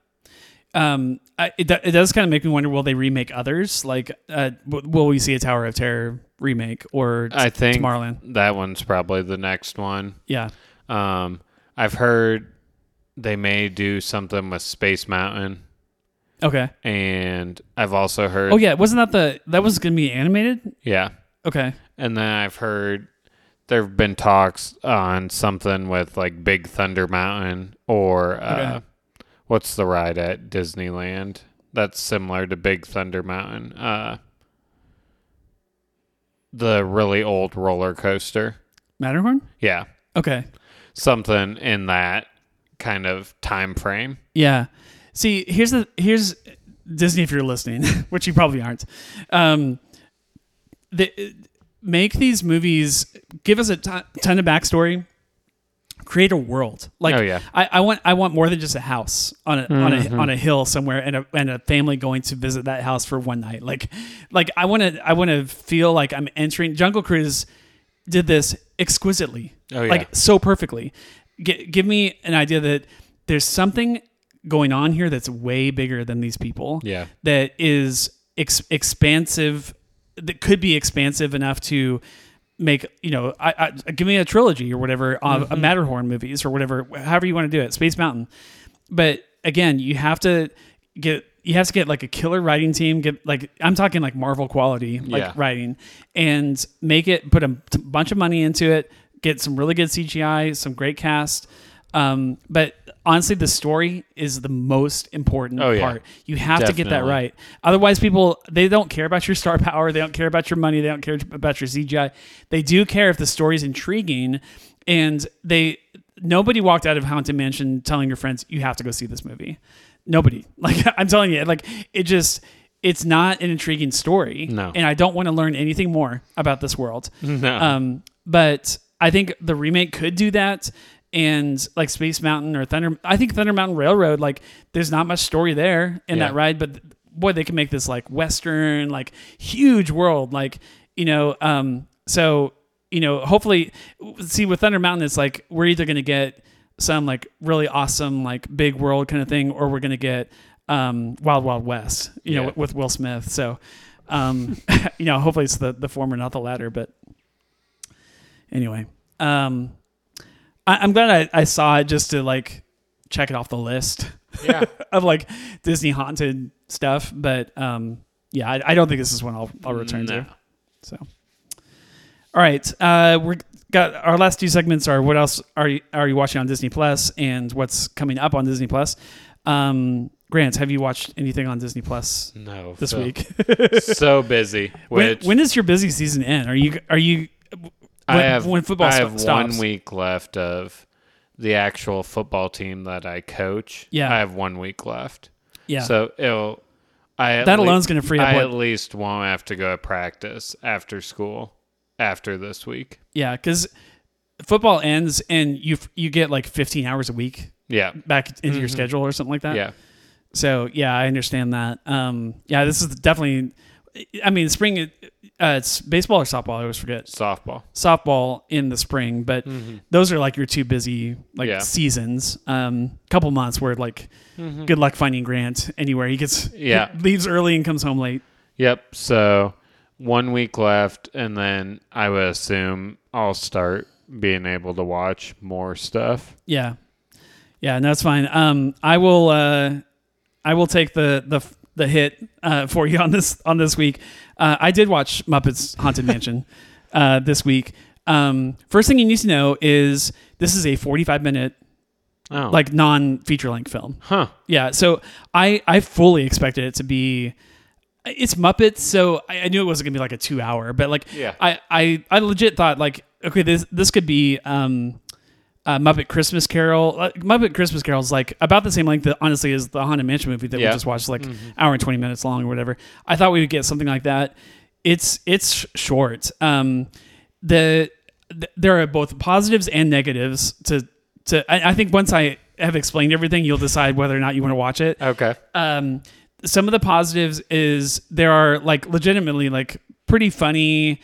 Um, I, it, it does kind of make me wonder: Will they remake others? Like, uh, w- will we see a Tower of Terror remake or t- I think Tomorrowland? that one's probably the next one. Yeah. Um, I've heard they may do something with Space Mountain, Okay. and I've also heard, Oh yeah, wasn't that the that was going to be animated? yeah, Okay. And then I've heard there have been talks on something with like Big Thunder Mountain or uh, Okay. what's the ride at Disneyland that's similar to Big Thunder Mountain? Uh, the really old roller coaster. Matterhorn. Yeah, Okay. something in that kind of time frame. Yeah. See, here's the here's Disney if you're listening, [LAUGHS] which you probably aren't. Um, the, make these movies, give us a ton, ton of backstory, create a world. Like Oh, yeah. I, I want I want more than just a house on a on a mm-hmm. on a hill somewhere and a and a family going to visit that house for one night. Like like I want to I want to feel like I'm entering Jungle Cruise did this exquisitely. Oh, yeah. Like so perfectly. G- give me an idea that there's something going on here that's way bigger than these people. Yeah. That is ex- expansive. That could be expansive enough to make you know. I, I give me a trilogy or whatever of a mm-hmm. Matterhorn movies or whatever. However you want to do it. Space Mountain. But again, you have to get you have to get like a killer writing team. Get like I'm talking like Marvel quality like Yeah. writing and make it put a bunch of money into it. Get some really good CGI, some great cast. Um, but honestly, the story is the most important Oh, yeah. part. You have to get that Definitely. right. Otherwise, people they don't care about your star [LAUGHS] power. They don't care about your money. They don't care about your CGI. They do care if the story's intriguing, and they nobody walked out of Haunted Mansion telling your friends you have to go see this movie. Nobody. [LAUGHS] Like I'm telling you, like it just it's not an intriguing story. No. and I don't want to learn anything more about this world. [LAUGHS] No. Um, but I think the remake could do that. And like Space Mountain or Thunder, I think Thunder Mountain Railroad, like there's not much story there in Yeah. that ride, but boy, they can make this like Western, like huge world, like, you know, um, so, you know, hopefully see with Thunder Mountain, it's like, we're either going to get some like really awesome, like big world kind of thing, or we're going to get, um, Wild Wild West, you know, Yeah. with, with Will Smith. So, um, [LAUGHS] you know, hopefully it's the, the former, not the latter, but anyway, um, I, I'm glad I, I saw it just to like check it off the list yeah. [LAUGHS] of like Disney haunted stuff. But um, yeah, I, I don't think this is one I'll, I'll return No. to. So, all right, uh, we're got our last two segments are what else are you are you watching on Disney Plus and what's coming up on Disney Plus. Um, Grant, have you watched anything on Disney Plus No. this so- week? [LAUGHS] so busy. when, Which when does your busy season end? Are you are you I have when football I have stops. one week left of the actual football team that I coach. Yeah. I have one week left. Yeah. So it'll. I That alone's gonna free up I what- at least won't have to go to practice after school after this week. yeah, because football ends and you you get like 15 hours a week Yeah. back into your schedule or something like that. Yeah. So yeah, I understand that. Um, yeah, this is definitely. I mean, spring. Uh, it's baseball or softball. I always forget. Softball. Softball in the spring, but those are like your two busy like Yeah. seasons. Um, couple months where like, good luck finding Grant anywhere. He gets Yeah. he leaves early and comes home late. Yep. So one week left, and then I would assume I'll start being able to watch more stuff. Yeah, yeah, no, that's fine. Um, I will. Uh, I will take the the the hit uh, for you on this on this week. Uh, I did watch Muppets Haunted Mansion [LAUGHS] uh, this week. Um, first thing you need to know is this is a 45 minute Oh. like non feature length film. huh. Yeah, so I I fully expected it to be. It's Muppets, so I, I knew it wasn't gonna be like a two hour, but like Yeah. I I I legit thought like okay this this could be um. Uh, Muppet Christmas Carol. Uh, Muppet Christmas Carol is like about the same length, honestly, as the Haunted Mansion movie that we just watched, like hour and twenty minutes long or whatever. I thought we would get something like that. It's it's short. Um, the th- there are both positives and negatives to to. I, I think once I have explained everything, you'll decide whether or not you want to watch it Okay. um, some of the positives is there are like legitimately like pretty funny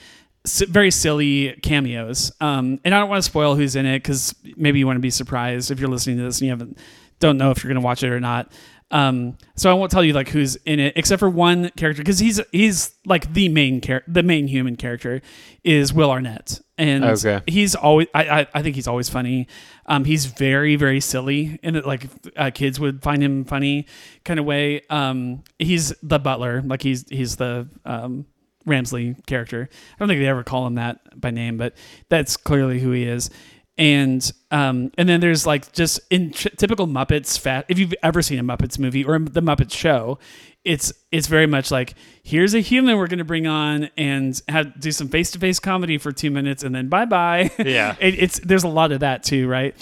very silly cameos um, and i don't want to spoil who's in it because maybe you want to be surprised if you're listening to this and you haven't don't know if you're going to watch it or not um, so i won't tell you like who's in it except for one character because he's he's like the main char- the main human character is will arnett and Okay. he's always I, I I think he's always funny. Um, he's very very silly in it like uh, kids would find him funny kind of way. Um, he's the butler, like he's he's the um, Ramsley character. I don't think they ever call him that by name, but that's clearly who he is. And um, and then there's like just in t- typical Muppets fat. If you've ever seen a Muppets movie or the Muppets show, it's it's very much like here's a human we're going to bring on and have do some face to face comedy for two minutes and then bye bye. Yeah. [LAUGHS] it, it's there's a lot of that too, right?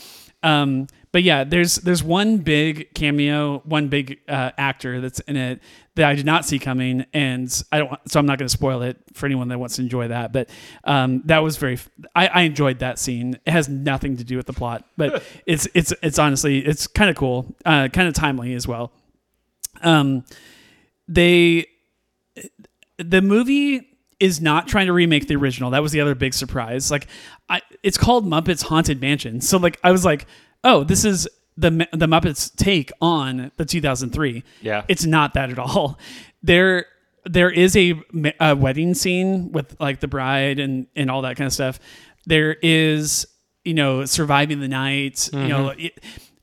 Um, but yeah, there's there's one big cameo, one big uh, actor that's in it that I did not see coming, and I don't. So I'm not going to spoil it for anyone that wants to enjoy that. But um, that was very. I, I enjoyed that scene. It has nothing to do with the plot, but [LAUGHS] it's it's it's honestly it's kind of cool, uh, kind of timely as well. Um, they the movie is not trying to remake the original. That was the other big surprise. Like, I, it's called Muppets Haunted Mansion. So like, I was like, oh, this is the the Muppets take on the 2003. Yeah. it's not that at all. There there is a, a wedding scene with like the bride and and all that kind of stuff. There is you know surviving the night. You know. It,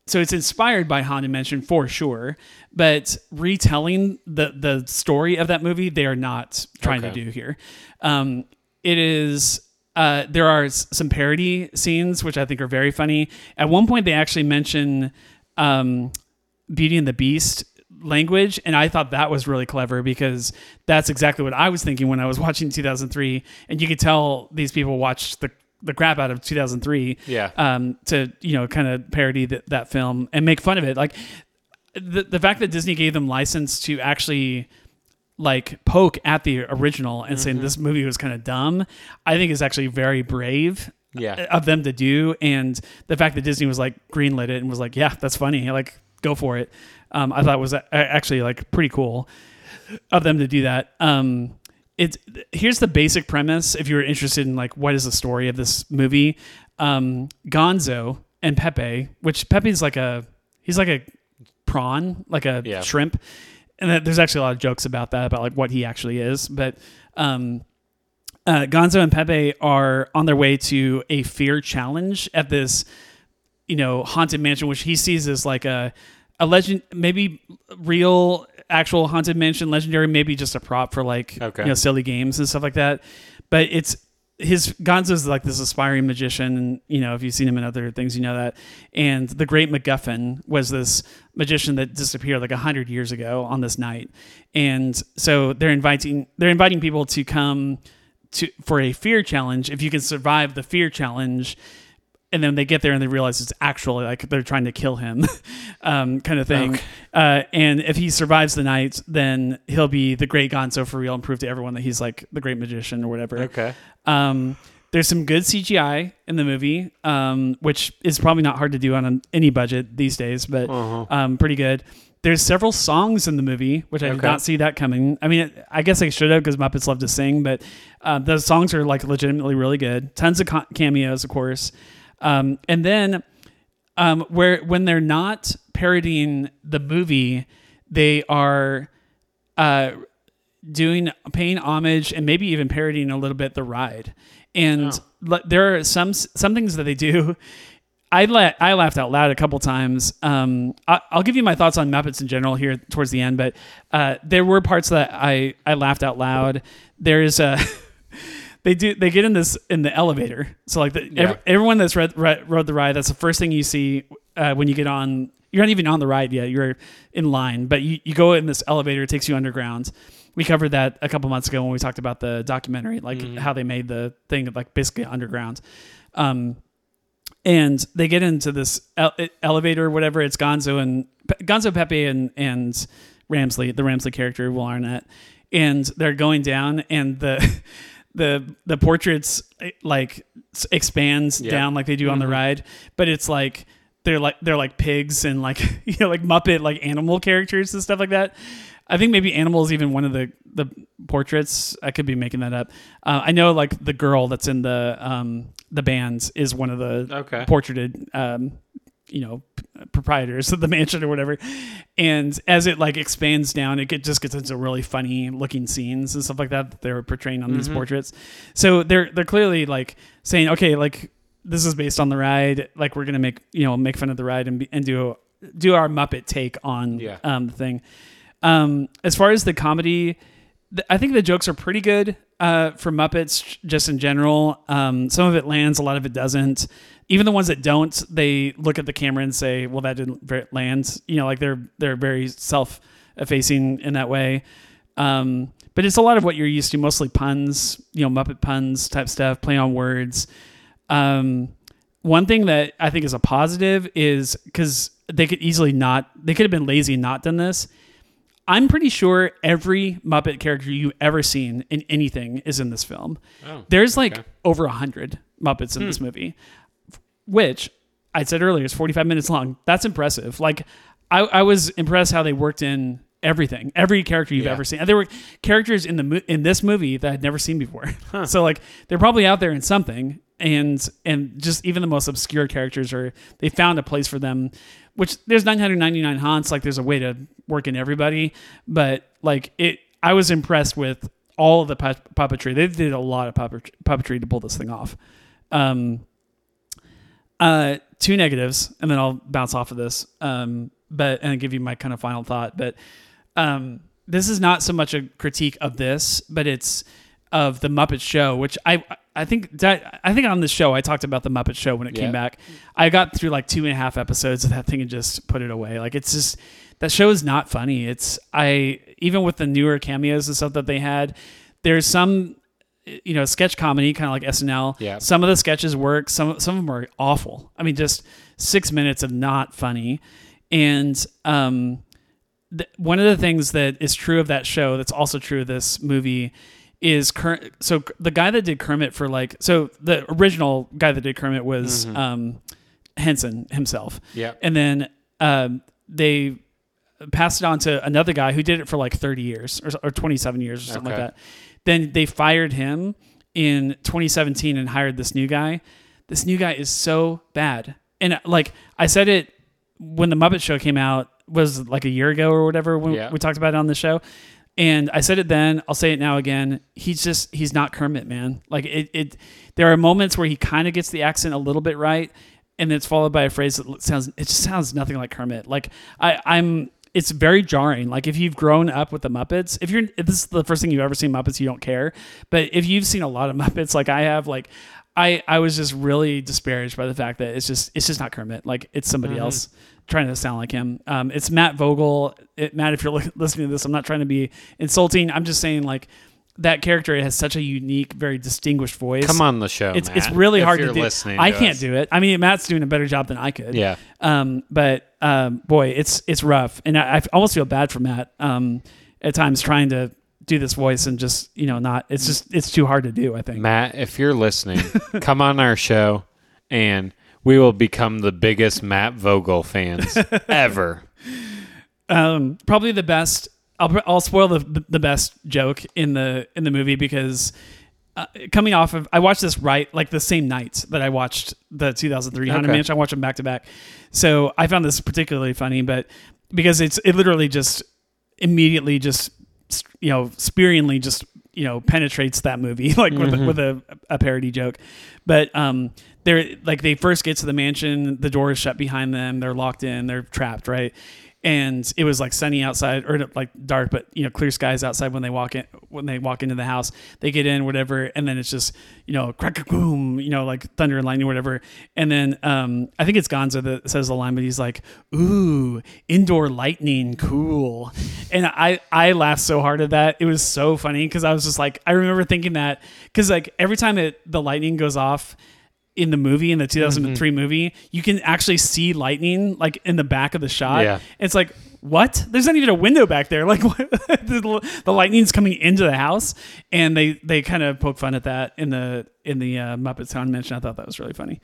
so it's inspired by Haunted Mansion for sure, but retelling the the story of that movie they are not trying Okay. to do here. Um, it is uh, there are s- some parody scenes which I think are very funny. At one point, they actually mention um, Beauty and the Beast language, and I thought that was really clever because that's exactly what I was thinking when I was [LAUGHS] watching 2003, and you could tell these people watched the the crap out of 2003 Yeah. um, to you know kind of parody that, that film and make fun of it like the, the fact that disney gave them license to actually like poke at the original and saying this movie was kind of dumb i think is actually very brave Yeah. of them to do. And the fact that disney was like greenlit it and was like yeah that's funny like go for it um, i thought was actually like pretty cool of them to do that. Um, it's here's the basic premise if you're interested in like what is the story of this movie. Um, gonzo and pepe which pepe's like a he's like a prawn like a Yeah. shrimp and there's actually a lot of jokes about that about like what he actually is but um, uh, gonzo and pepe are on their way to a fear challenge at this you know haunted mansion which he sees as like a a legend maybe real actual haunted mansion legendary maybe just a prop for like Okay. you know silly games and stuff like that but it's his gonzo's like this aspiring magician and you know if you've seen him in other things you know that and the great macguffin was this magician that disappeared like 100 years ago on this night and so they're inviting they're inviting people to come to for a fear challenge. If you can survive the fear challenge, and then they get there and they realize it's actually like they're trying to kill him, [LAUGHS] um, kind of thing. Okay. Uh, and if he survives the night, then he'll be the great Gonzo for real and prove to everyone that he's like the great magician or whatever. Okay. Um, there's some good CGI in the movie, um, which is probably not hard to do on an, any budget these days, but Uh-huh. um, pretty good. There's several songs in the movie, which I did not see that coming. I mean, I guess I should have because Muppets love to sing, but uh, those songs are like legitimately really good. Tons of ca- cameos, of course. Um, and then um, where when they're not parodying the movie, they are uh, doing paying homage and maybe even parodying a little bit the ride. And Oh. there are some some things that they do. I la- I laughed out loud a couple times. Um, I- I'll give you my thoughts on Muppets in general here towards the end, but uh, there were parts that I I laughed out loud. There's a [LAUGHS] they do they get in this in the elevator. So like the, ev- everyone that's read, read, rode the ride, that's the first thing you see uh, when you get on. You're not even on the ride yet. You're in line, but you, you go in this elevator. It takes you underground. We covered that a couple months ago when we talked about the documentary, like how they made the thing like basically underground. Um, and they get into this ele- elevator, whatever. It's Gonzo and Pe- Gonzo Pepe and and Ramsley, the Ramsley character, Will Arnett, and they're going down, and the [LAUGHS] the the portraits eh, like expands Yeah. down like they do on the ride, but it's like they're like they're like pigs and like [LAUGHS] you know like Muppet like animal characters and stuff like that. I think maybe animal is even one of the the portraits. I could be making that up. Uh, I know like the girl that's in the um the bands is one of the Okay. portraited um you know proprietors of the [LAUGHS] mansion or whatever and as it like expands down it just gets into really funny looking scenes and stuff like that that they're portraying on these portraits so they're they're clearly like saying okay like this is based on the ride like we're gonna make you know make fun of the ride and be, and do do our muppet take on Yeah. um the thing um as far as the comedy th- I think the jokes are pretty good uh, for Muppets, just in general. Um, some of it lands, a lot of it doesn't. Even the ones that don't, they look at the camera and say, "Well, that didn't land." You know, like they're they're very self-effacing in that way. Um, but it's a lot of what you're used to, mostly puns, you know, Muppet puns type stuff, play on words. Um, one thing that I think is a positive is because they could easily not, they could have been lazy and not done this. I'm pretty sure every Muppet character you've ever seen in anything is in this film. Oh, There's like okay. over a hundred Muppets in this movie, which I said earlier is 45 minutes long. That's impressive. Like, I, I was impressed how they worked in everything, every character you've Yeah. ever seen. And there were characters in the mo- in this movie that I'd never seen before. [LAUGHS] so like they're probably out there in something, and and just even the most obscure characters are they found a place for them. Which there's 999 haunts, like there's a way to work in everybody, but like it, I was impressed with all of the pu- puppetry. They did a lot of puppet- puppetry to pull this thing off. Um, uh, two negatives, and then I'll bounce off of this. Um, but and give you my kind of final thought. But um, this is not so much a critique of this, but it's of the Muppet Show, which I I think that, I think on this show I talked about the Muppet Show when it Yeah. came back. I got through like two and a half episodes of that thing and just put it away. Like it's just that show is not funny. It's I even with the newer cameos and stuff that they had, there's some you know sketch comedy kind of like SNL. Yeah. Some of the sketches work. Some some of them are awful. I mean, just six minutes of not funny. And um, th- one of the things that is true of that show that's also true of this movie is Kermit. So the guy that did Kermit for like so the original guy that did Kermit was um, Henson himself. Yeah. And then um, they passed it on to another guy who did it for like 30 years or, or 27 years or something Okay. like that. Then they fired him in 2017 and hired this new guy. This new guy is so bad. And uh, like I said it when the Muppet Show came out was like a year ago or whatever when Yeah. we talked about it on the show. And I said it then, I'll say it now again. He's just he's not Kermit, man. Like it it there are moments where he kind of gets the accent a little bit right and it's followed by a phrase that sounds it just sounds nothing like Kermit. Like I I'm it's very jarring. Like if you've grown up with the Muppets, if you're if this is the first thing you've ever seen Muppets, you don't care. But if you've seen a lot of [LAUGHS] Muppets like I have, like I I was just really disparaged by the fact that it's just it's just not Kermit. Like it's somebody else trying to sound like him. Um, it's Matt Vogel. It, Matt, if you're li- [LAUGHS] listening to this, I'm not trying to be insulting. I'm just saying like that character has such a unique, very distinguished voice. Come on the show. it's it's really hard to do. Listening I to can't us. do it. I mean, Matt's doing a better job than I could. Yeah. Um, but um, boy, it's it's rough, and I, I almost feel bad for Matt um, at times trying to do this voice and just you know not. It's just it's too hard to do. I think. Matt, if you're listening, [LAUGHS] come on our show and we will become the biggest Matt Vogel fans [LAUGHS] ever. um, probably the best. I'll, I'll spoil the the best joke in the in the movie because uh, coming off of I watched this right like the same night that I watched the 2003 Haunted Okay. Mansion. I watched them back to back, so I found this particularly funny. But because it's it literally just immediately just you know spearingly just you know penetrates that movie [LAUGHS] like with, a, with a, a parody joke but um they're like they first get to the mansion the door is shut behind them they're locked in they're trapped right and it was like sunny outside or like dark but you know clear skies outside when they walk in when they walk into the house. They get in whatever and then it's just you know crack a boom you know like thunder and lightning whatever. And then um i think it's gonzo that says the line but he's like ooh indoor lightning cool. And i i laughed so hard at that. It was so funny because i was just like i remember thinking that because like every time it the lightning goes off in the movie in the 2003 movie you can actually see lightning like in the back of the shot. Yeah. it's like what? There's not even a window back there. [LAUGHS] Like what? [LAUGHS] the, the lightning's coming into the house and they they kind of poke fun at that in the in the uh, muppets Haunted Mansion i thought that was really funny.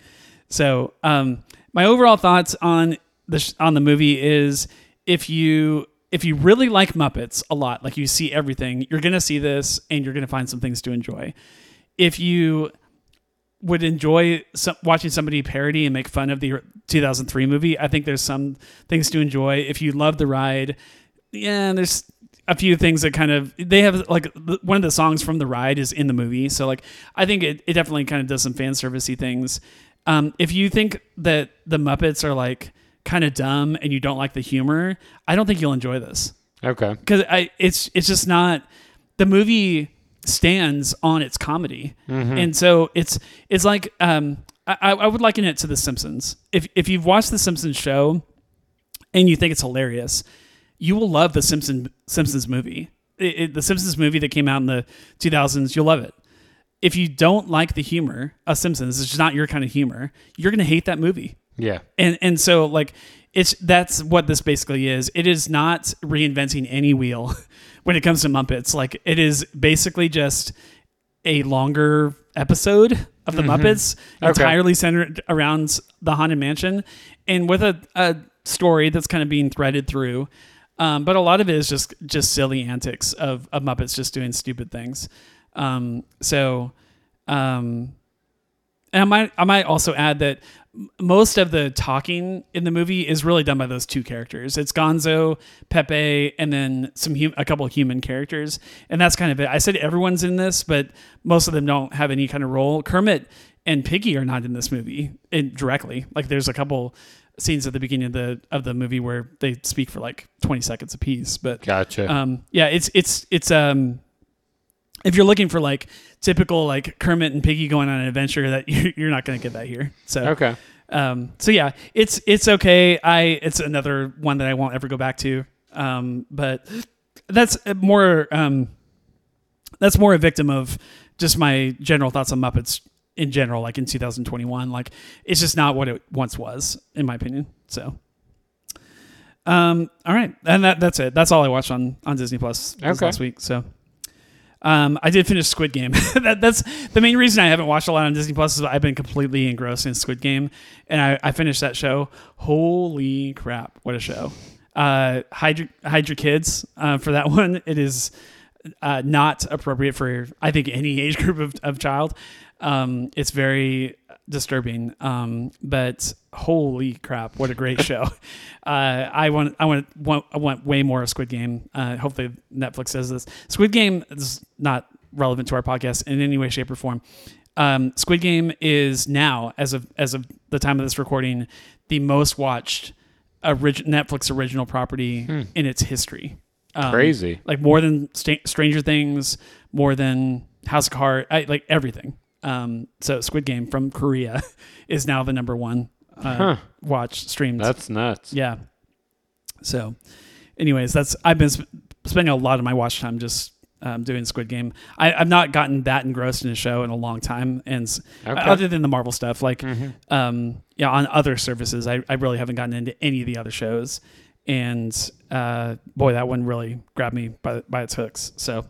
So um my overall thoughts on the sh- on the movie is if you if you really like muppets a lot like you see everything you're gonna see this and you're gonna find some things to enjoy. If you would enjoy some, watching somebody parody and make fun of the 2003 movie. I think there's some things to enjoy. If you love the ride, yeah, there's a few things that kind of they have like one of the songs from the ride is in the movie, so like I think it, it definitely kind of does some fan servicey things. Um, if you think that the Muppets are like kind of dumb and you don't like the humor, I don't think you'll enjoy this Okay. because I it's it's just not the movie stands on its comedy, and so it's it's like um I, I would liken it to The Simpsons. If if you've watched The Simpsons show and you think it's hilarious, you will love the Simpson Simpsons movie. It, it- the Simpsons movie that came out in the 2000s, you'll love it. If you don't like the humor of Simpsons, it's just not your kind of humor. You're gonna hate that movie Yeah. and and so like it's that's what this basically is it is not reinventing any wheel [LAUGHS] when it comes to muppets like it is basically just a longer episode of the muppets Okay. entirely centered around the haunted mansion and with a, a story that's kind of being threaded through. Um, but a lot of it is just just silly antics of, of muppets just doing stupid things. Um, so um, and I might I might also add that most of the talking in the movie is really done by those two characters. It's Gonzo, Pepe, and then some hum- a couple of human characters, and that's kind of it. I said everyone's in this, but most of them don't have any kind of role. Kermit and Piggy are not in this movie in, directly. Like there's a couple scenes at the beginning of the of the movie where they speak for like 20 seconds apiece, but Gotcha. um, yeah, it's it's it's um, if you're looking for like typical like Kermit and Piggy going on an adventure, that [LAUGHS] you're, you're not going to get that here. So okay. um, so yeah, it's it's okay. I it's another one that I won't ever go back to. Um, but that's more um, that's more a victim of just my general thoughts on Muppets in general, like in 2021. Like it's just not what it once was, in my opinion. So. Um. All right, and that that's it. That's all I watched on on Disney Plus Okay. last week. So, um, I did finish Squid Game. [LAUGHS] that, that's the main reason I haven't watched a lot on Disney Plus is I've been completely engrossed in Squid Game, and I, I finished that show. Holy crap! What a show! Uh, hide your, hide your kids uh, for that [LAUGHS] one. It is uh, not appropriate for I think any age group of, of child. Um, it's very disturbing. Um, but holy crap, what a great [LAUGHS] show! Uh, I want I want, want I want way more of Squid Game. Uh, hopefully Netflix does this. Squid Game is not relevant to our podcast in any way, shape, or form. Um, Squid Game is now, as of as of the time of this recording, the most watched orig- Netflix original property in its history. Um, Crazy. like more than Sta- Stranger Things, more than House of Cards, I, like everything. Um, so Squid Game from Korea [LAUGHS] is now the number one uh, Huh. watch streamed. That's nuts. yeah. So, anyways, that's I've been sp- spending a lot of my watch time just um, doing Squid Game. I, I've not gotten that engrossed in a show in a long time, and Okay. other than the Marvel stuff, like Mhm. um, yeah, on other services, I, I really haven't gotten into any of the other shows, and uh, boy, that one really grabbed me by by its hooks. So,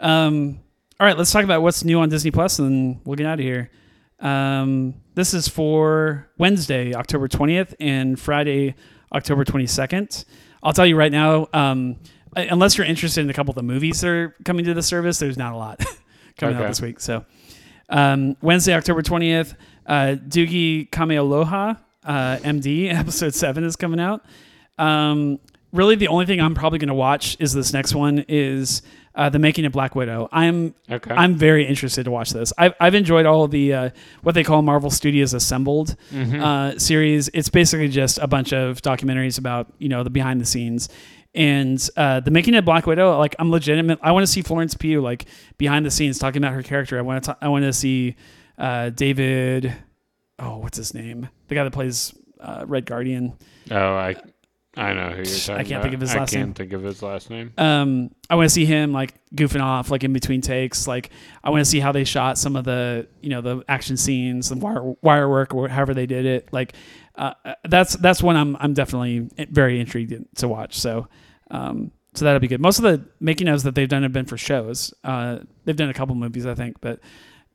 um, all right, let's talk about what's new on Disney Plus, and we'll get out of here. Um, this is for Wednesday, October twentieth, and Friday, October twenty second. I'll tell you right now, um, unless you're interested in a couple of the movies that are coming to the service, there's not a lot [LAUGHS] coming out this week. So, um, Wednesday, October 20th, uh, Doogie Kamealoha, uh, MD, [LAUGHS] episode 7 is coming out. Um, really, the only thing I'm probably going to watch is this next one is uh, The Making of Black Widow. I'm Okay. I'm very interested to watch this. I've, I've enjoyed all of the uh, what they call Marvel Studios Assembled Mm-hmm. uh, series. It's basically just a bunch of documentaries about you know the behind the scenes. And uh, the making of Black Widow, like I'm legitimate. I want to see Florence Pugh like behind the scenes talking about her character. I want to. I want to see uh, David. Oh, what's his name? The guy that plays uh, Red Guardian. oh, I I know who you're talking I can't about. think of his I last can't name. think of his last name. um, I want to see him like goofing off, like in between takes. Like I want to see how they shot some of the, you know, the action scenes, the wire wire work, or however they did it. Like uh, that's that's one I'm I'm definitely very intrigued to watch. So, um, so that'll be good. Most of the making ofs that they've done have been for shows. Uh, they've done a couple movies, I think, but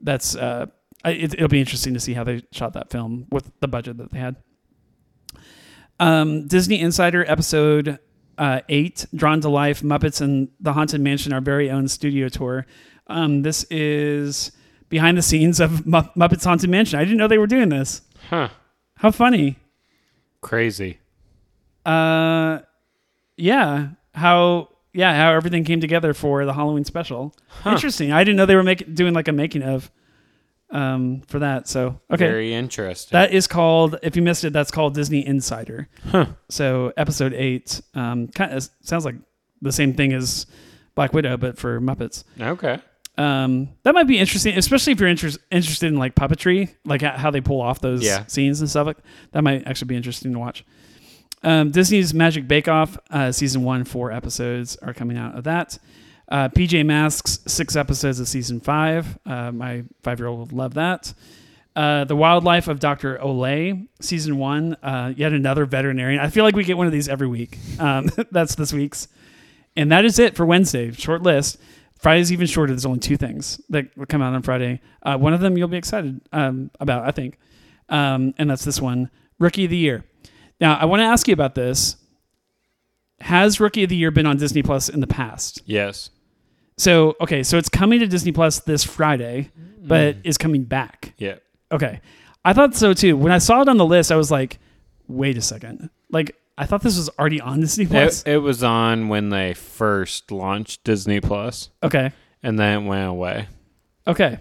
that's uh, I- it, it'll be interesting to see how they shot that film with the budget that they had. Um, Disney Insider episode uh, eight, Drawn to Life, Muppets and the Haunted Mansion, our very own studio tour. Um, this is behind the scenes of Mu- Muppets Haunted Mansion. I didn't know they were doing this. Huh. How funny. Crazy. Uh, yeah. How yeah how everything came together for the Halloween special. Interesting. I didn't know they were making doing like a making of um for that. So okay. Very interesting. That is called. If you missed it, that's called Disney Insider. Huh. So episode eight, um, kind of sounds like the same thing as Black Widow, but for Muppets. okay. Um, that might be interesting, especially if you're inter- interested in like puppetry, like how they pull off those Yeah. scenes and stuff. Like that might actually be interesting to watch. Um, Disney's Magic Bake Off, uh, season one, four episodes are coming out of that. Uh, PJ Masks, six episodes of season five. Uh, my five year old will love that. Uh, the Wildlife of Dr. Olay, season one. Uh, yet another veterinarian. I feel like we get one of these every week. Um, [LAUGHS] that's this week's. And that is it for Wednesday. Short list. Friday's even shorter. There's only two things that will come out on Friday. Uh, one of them you'll be excited um, about, I think. Um, and that's this one Rookie of the Year. Now, I want to ask you about this. Has Rookie of the Year been on Disney Plus in the past? Yes. So, okay, so it's coming to Disney Plus this Friday, but mm. is coming back. Yeah. Okay. I thought so too. When I saw it on the list, I was like, wait a second. Like, I thought this was already on Disney Plus. It, it was on when they first launched Disney Plus, okay. and then it went away. Okay.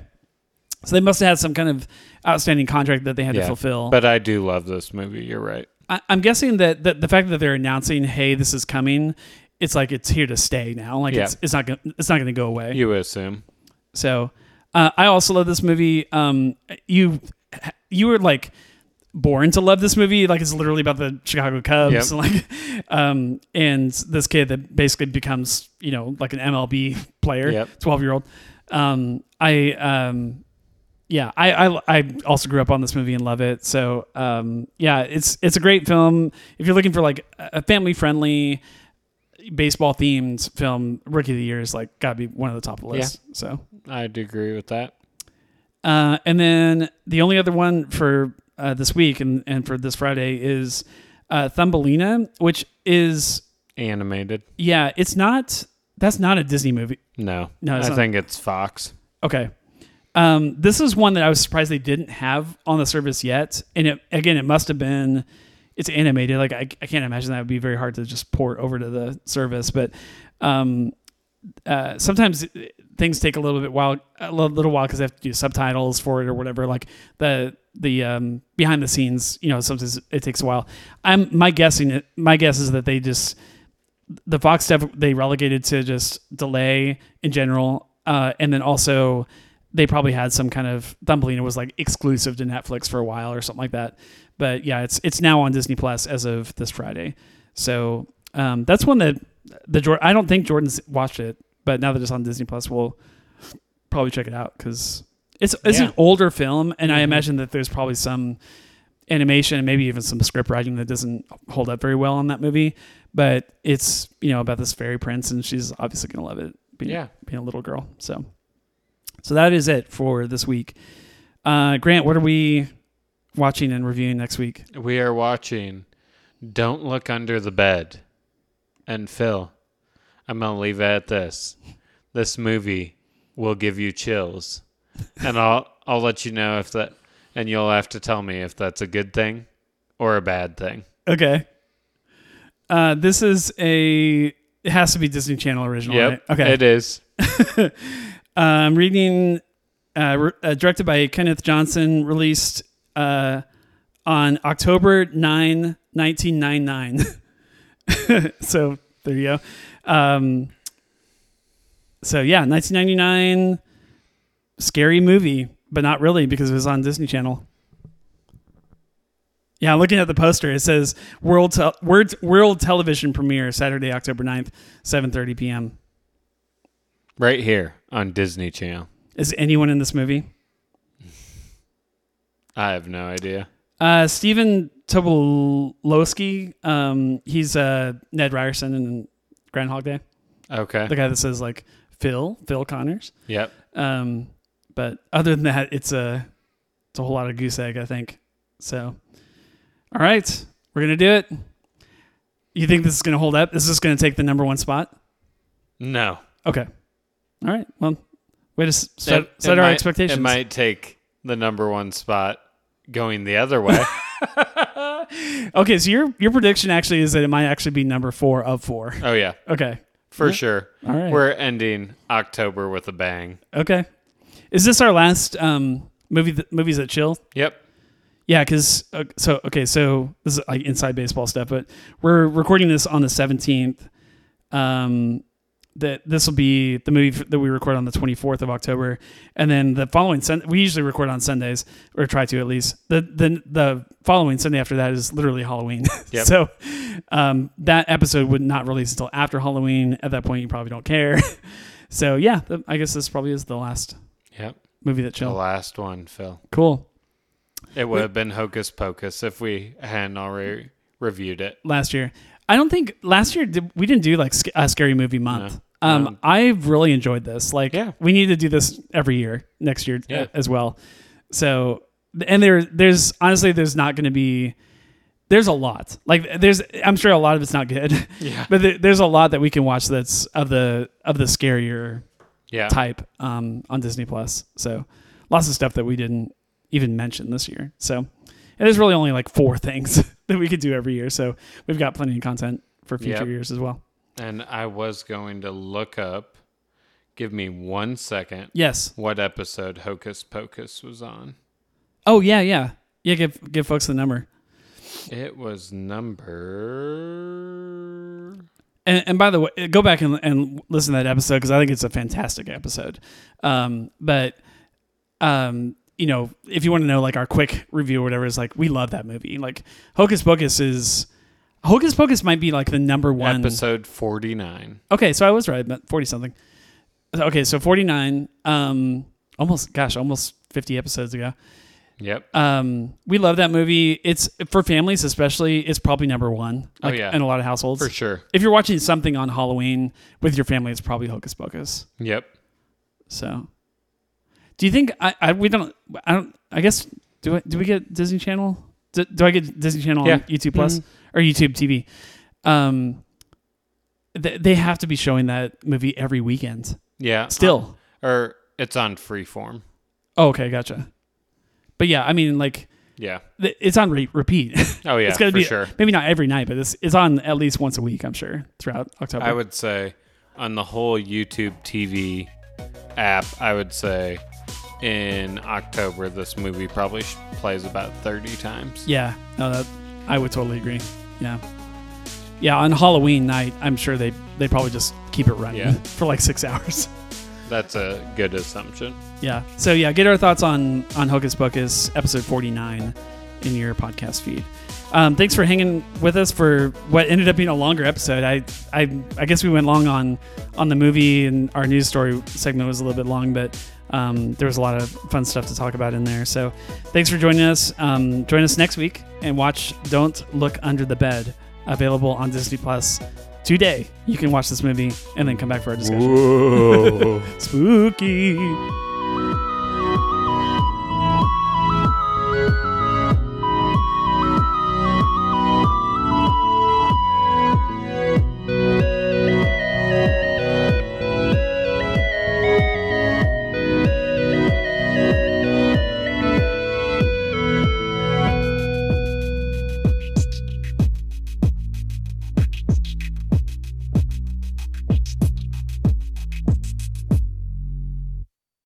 So they must have had some kind of outstanding contract that they had to fulfill. But I do love this movie. You're right. I, I'm guessing that the, the fact that they're announcing, "Hey, this is coming," it's like it's here to stay now. Like Yeah. it's, it's not gonna it's not going to go away. You assume. So uh, I also love this movie. Um, you you were like born to love this movie. Like it's literally about the Chicago Cubs. Yep. And [LAUGHS] like, um, and this kid that basically becomes you know like an MLB player, Yep. twelve year old. Um, I um, yeah, I, I I also grew up on this movie and love it. So um, yeah, it's it's a great film. If you're looking for like a family friendly baseball themed film, Rookie of the Year is like got to be one of the top of the list. So I'd agree with that. uh, and then the only other one for uh, this week and, and for this Friday is uh, Thumbelina, which is Animated. yeah, it's not that's not a Disney movie. No. No, I not. think it's Fox. Okay. Um, this is one that I was surprised they didn't have on the service yet. And it, again, it must have been, it's animated. Like, I, I can't imagine that would be very hard to just port over to the service. But um, uh, sometimes things take a little bit while, a little, while because they have to do subtitles for it or whatever. Like the, the um, behind the scenes, you know, sometimes it takes a while. I'm my guessing, my guess is that they just, the Fox stuff they relegated to just delay in general, uh, and then also they probably had some kind of Thumbelina was like exclusive to Netflix for a while or something like that. But yeah, it's it's now on Disney Plus as of this Friday. So um, that's one that the Jor- I don't think Jordan's watched it, but now that it's on Disney Plus, we'll probably check it out because it's it's Yeah. an older film, and I Mhm. imagine that there's probably some animation and maybe even some script writing that doesn't hold up very well on that movie. But it's you know about this fairy prince, and she's obviously gonna love it. Being, Yeah. being a little girl. So, so that is it for this week. Uh, Grant, what are we watching and reviewing next week? We are watching Don't Look Under the Bed. And Phil, I'm going to leave it at this. This movie will give you chills. And I'll I'll let you know if that and you'll have to tell me if that's a good thing or a bad thing. Okay. Uh, this is a. It has to be Disney Channel original. Yep. right? Okay. It is. [LAUGHS] Uh, I'm reading, uh, re- uh, directed by Kenneth Johnson, released uh, on October 9, 1999. [LAUGHS] so there you go. Um, so yeah, 1999, scary movie, but not really because it was on Disney Channel. Yeah, looking at the poster, it says World Tel- World, World Television Premiere Saturday, October 9th, 7:30 p.m. Right here on Disney Channel. Is anyone in this movie? I have no idea. Uh, Stephen Tobolowsky. Um, he's uh, Ned Ryerson in Groundhog Day. Okay. The guy that says like Phil, Phil Connors. Yep. Um, but other than that, it's a it's a whole lot of goose egg, I think. So, all right, we're gonna do it. You think this is gonna hold up? Is this gonna take the number one spot? No. Okay. All right. Well, way to set, It- set it our might- expectations. It might take the number one spot going the other way. [LAUGHS] okay, so your your prediction actually is that it might actually be number four of four. oh yeah, Okay. for Yeah. sure. All right. We're ending October with a bang. Okay. Is this our last um, movie? Th- movies that chill? Yep. Yeah, because uh, so okay, so this is like inside baseball stuff, but we're recording this on the seventeenth. Um, that this will be the movie that we record on the twenty fourth of October, and then the following Sun. We usually record on Sundays, or try to at least. The the the following Sunday after that is literally Halloween. [LAUGHS] Yep. so, um, that episode would not release until after Halloween. At that point, you probably don't care. [LAUGHS] so yeah, I guess this probably is the last Yep. movie that chill. The last one, Phil. Cool. It would have been Hocus Pocus if we hadn't already reviewed it. last year. I don't think last year did, we didn't do like sc- a scary movie month. No. Um, Um, I've really enjoyed this. Like, Yeah. we need to do this every year next year Yeah. as well. So, and there, there's honestly, there's not going to be. There's a lot. Like, there's. I'm sure a lot of it's not good, [LAUGHS] Yeah. but there, there's a lot that we can watch that's of the of the scarier Yeah. type um, on Disney Plus. So, lots of stuff that we didn't even mention this year. So, and there's really only like four things [LAUGHS] that we could do every year. So, we've got plenty of content for future Yep. years as well. And I was going to look up, give me one second, Yes. what episode Hocus Pocus was on. Oh yeah, yeah, yeah. Give give folks the number. It was number. And, and by the way, go back and, and listen to that episode because I think it's a fantastic episode. Um, but um, you know, if you want to know like our quick review or whatever, is like we love that movie. Like Hocus Pocus is Hocus Pocus might be like the number one Episode 49. Okay, so I was right, but forty something. Okay, so forty nine. Um, almost gosh, almost fifty episodes ago. Yep. Um, we love that movie. It's for families, especially. It's probably number one. Oh, yeah. in a lot of households. For sure. If you're watching something on Halloween with your family, it's probably Hocus Pocus. Yep. So, do you think I, I we don't I don't I guess do I, do we get Disney Channel? Do, do I get Disney Channel Yeah. on YouTube Plus Mhm. or YouTube TV? Um, th- they have to be showing that movie every weekend. Yeah. Still. Or it's on freeform. Oh, okay, gotcha. But yeah, I mean, like Yeah. th- it's on re- repeat. Oh, yeah. [LAUGHS] it's gonna be sure. maybe not every night, but it's it's on at least once a week. I'm sure throughout October. I would say on the whole YouTube TV app, I would say in October, this movie probably sh- plays about 30 times. Yeah, no, that I would totally agree. Yeah, yeah. On Halloween night, I'm sure they they probably just keep it running Yeah. [LAUGHS] for like six hours. That's a good assumption. Yeah. So yeah, get our thoughts on on Hocus Pocus episode 49 in your podcast feed. Um, thanks for hanging with us for what ended up being a longer episode. I, I, I guess we went long on on the movie and our news story segment was a little bit long, but um, there was a lot of fun stuff to talk about in there. So thanks for joining us. Um, join us next week and watch Don't Look Under the Bed, available on Disney Plus today. You can watch this movie and then come back for our discussion. [LAUGHS] Spooky.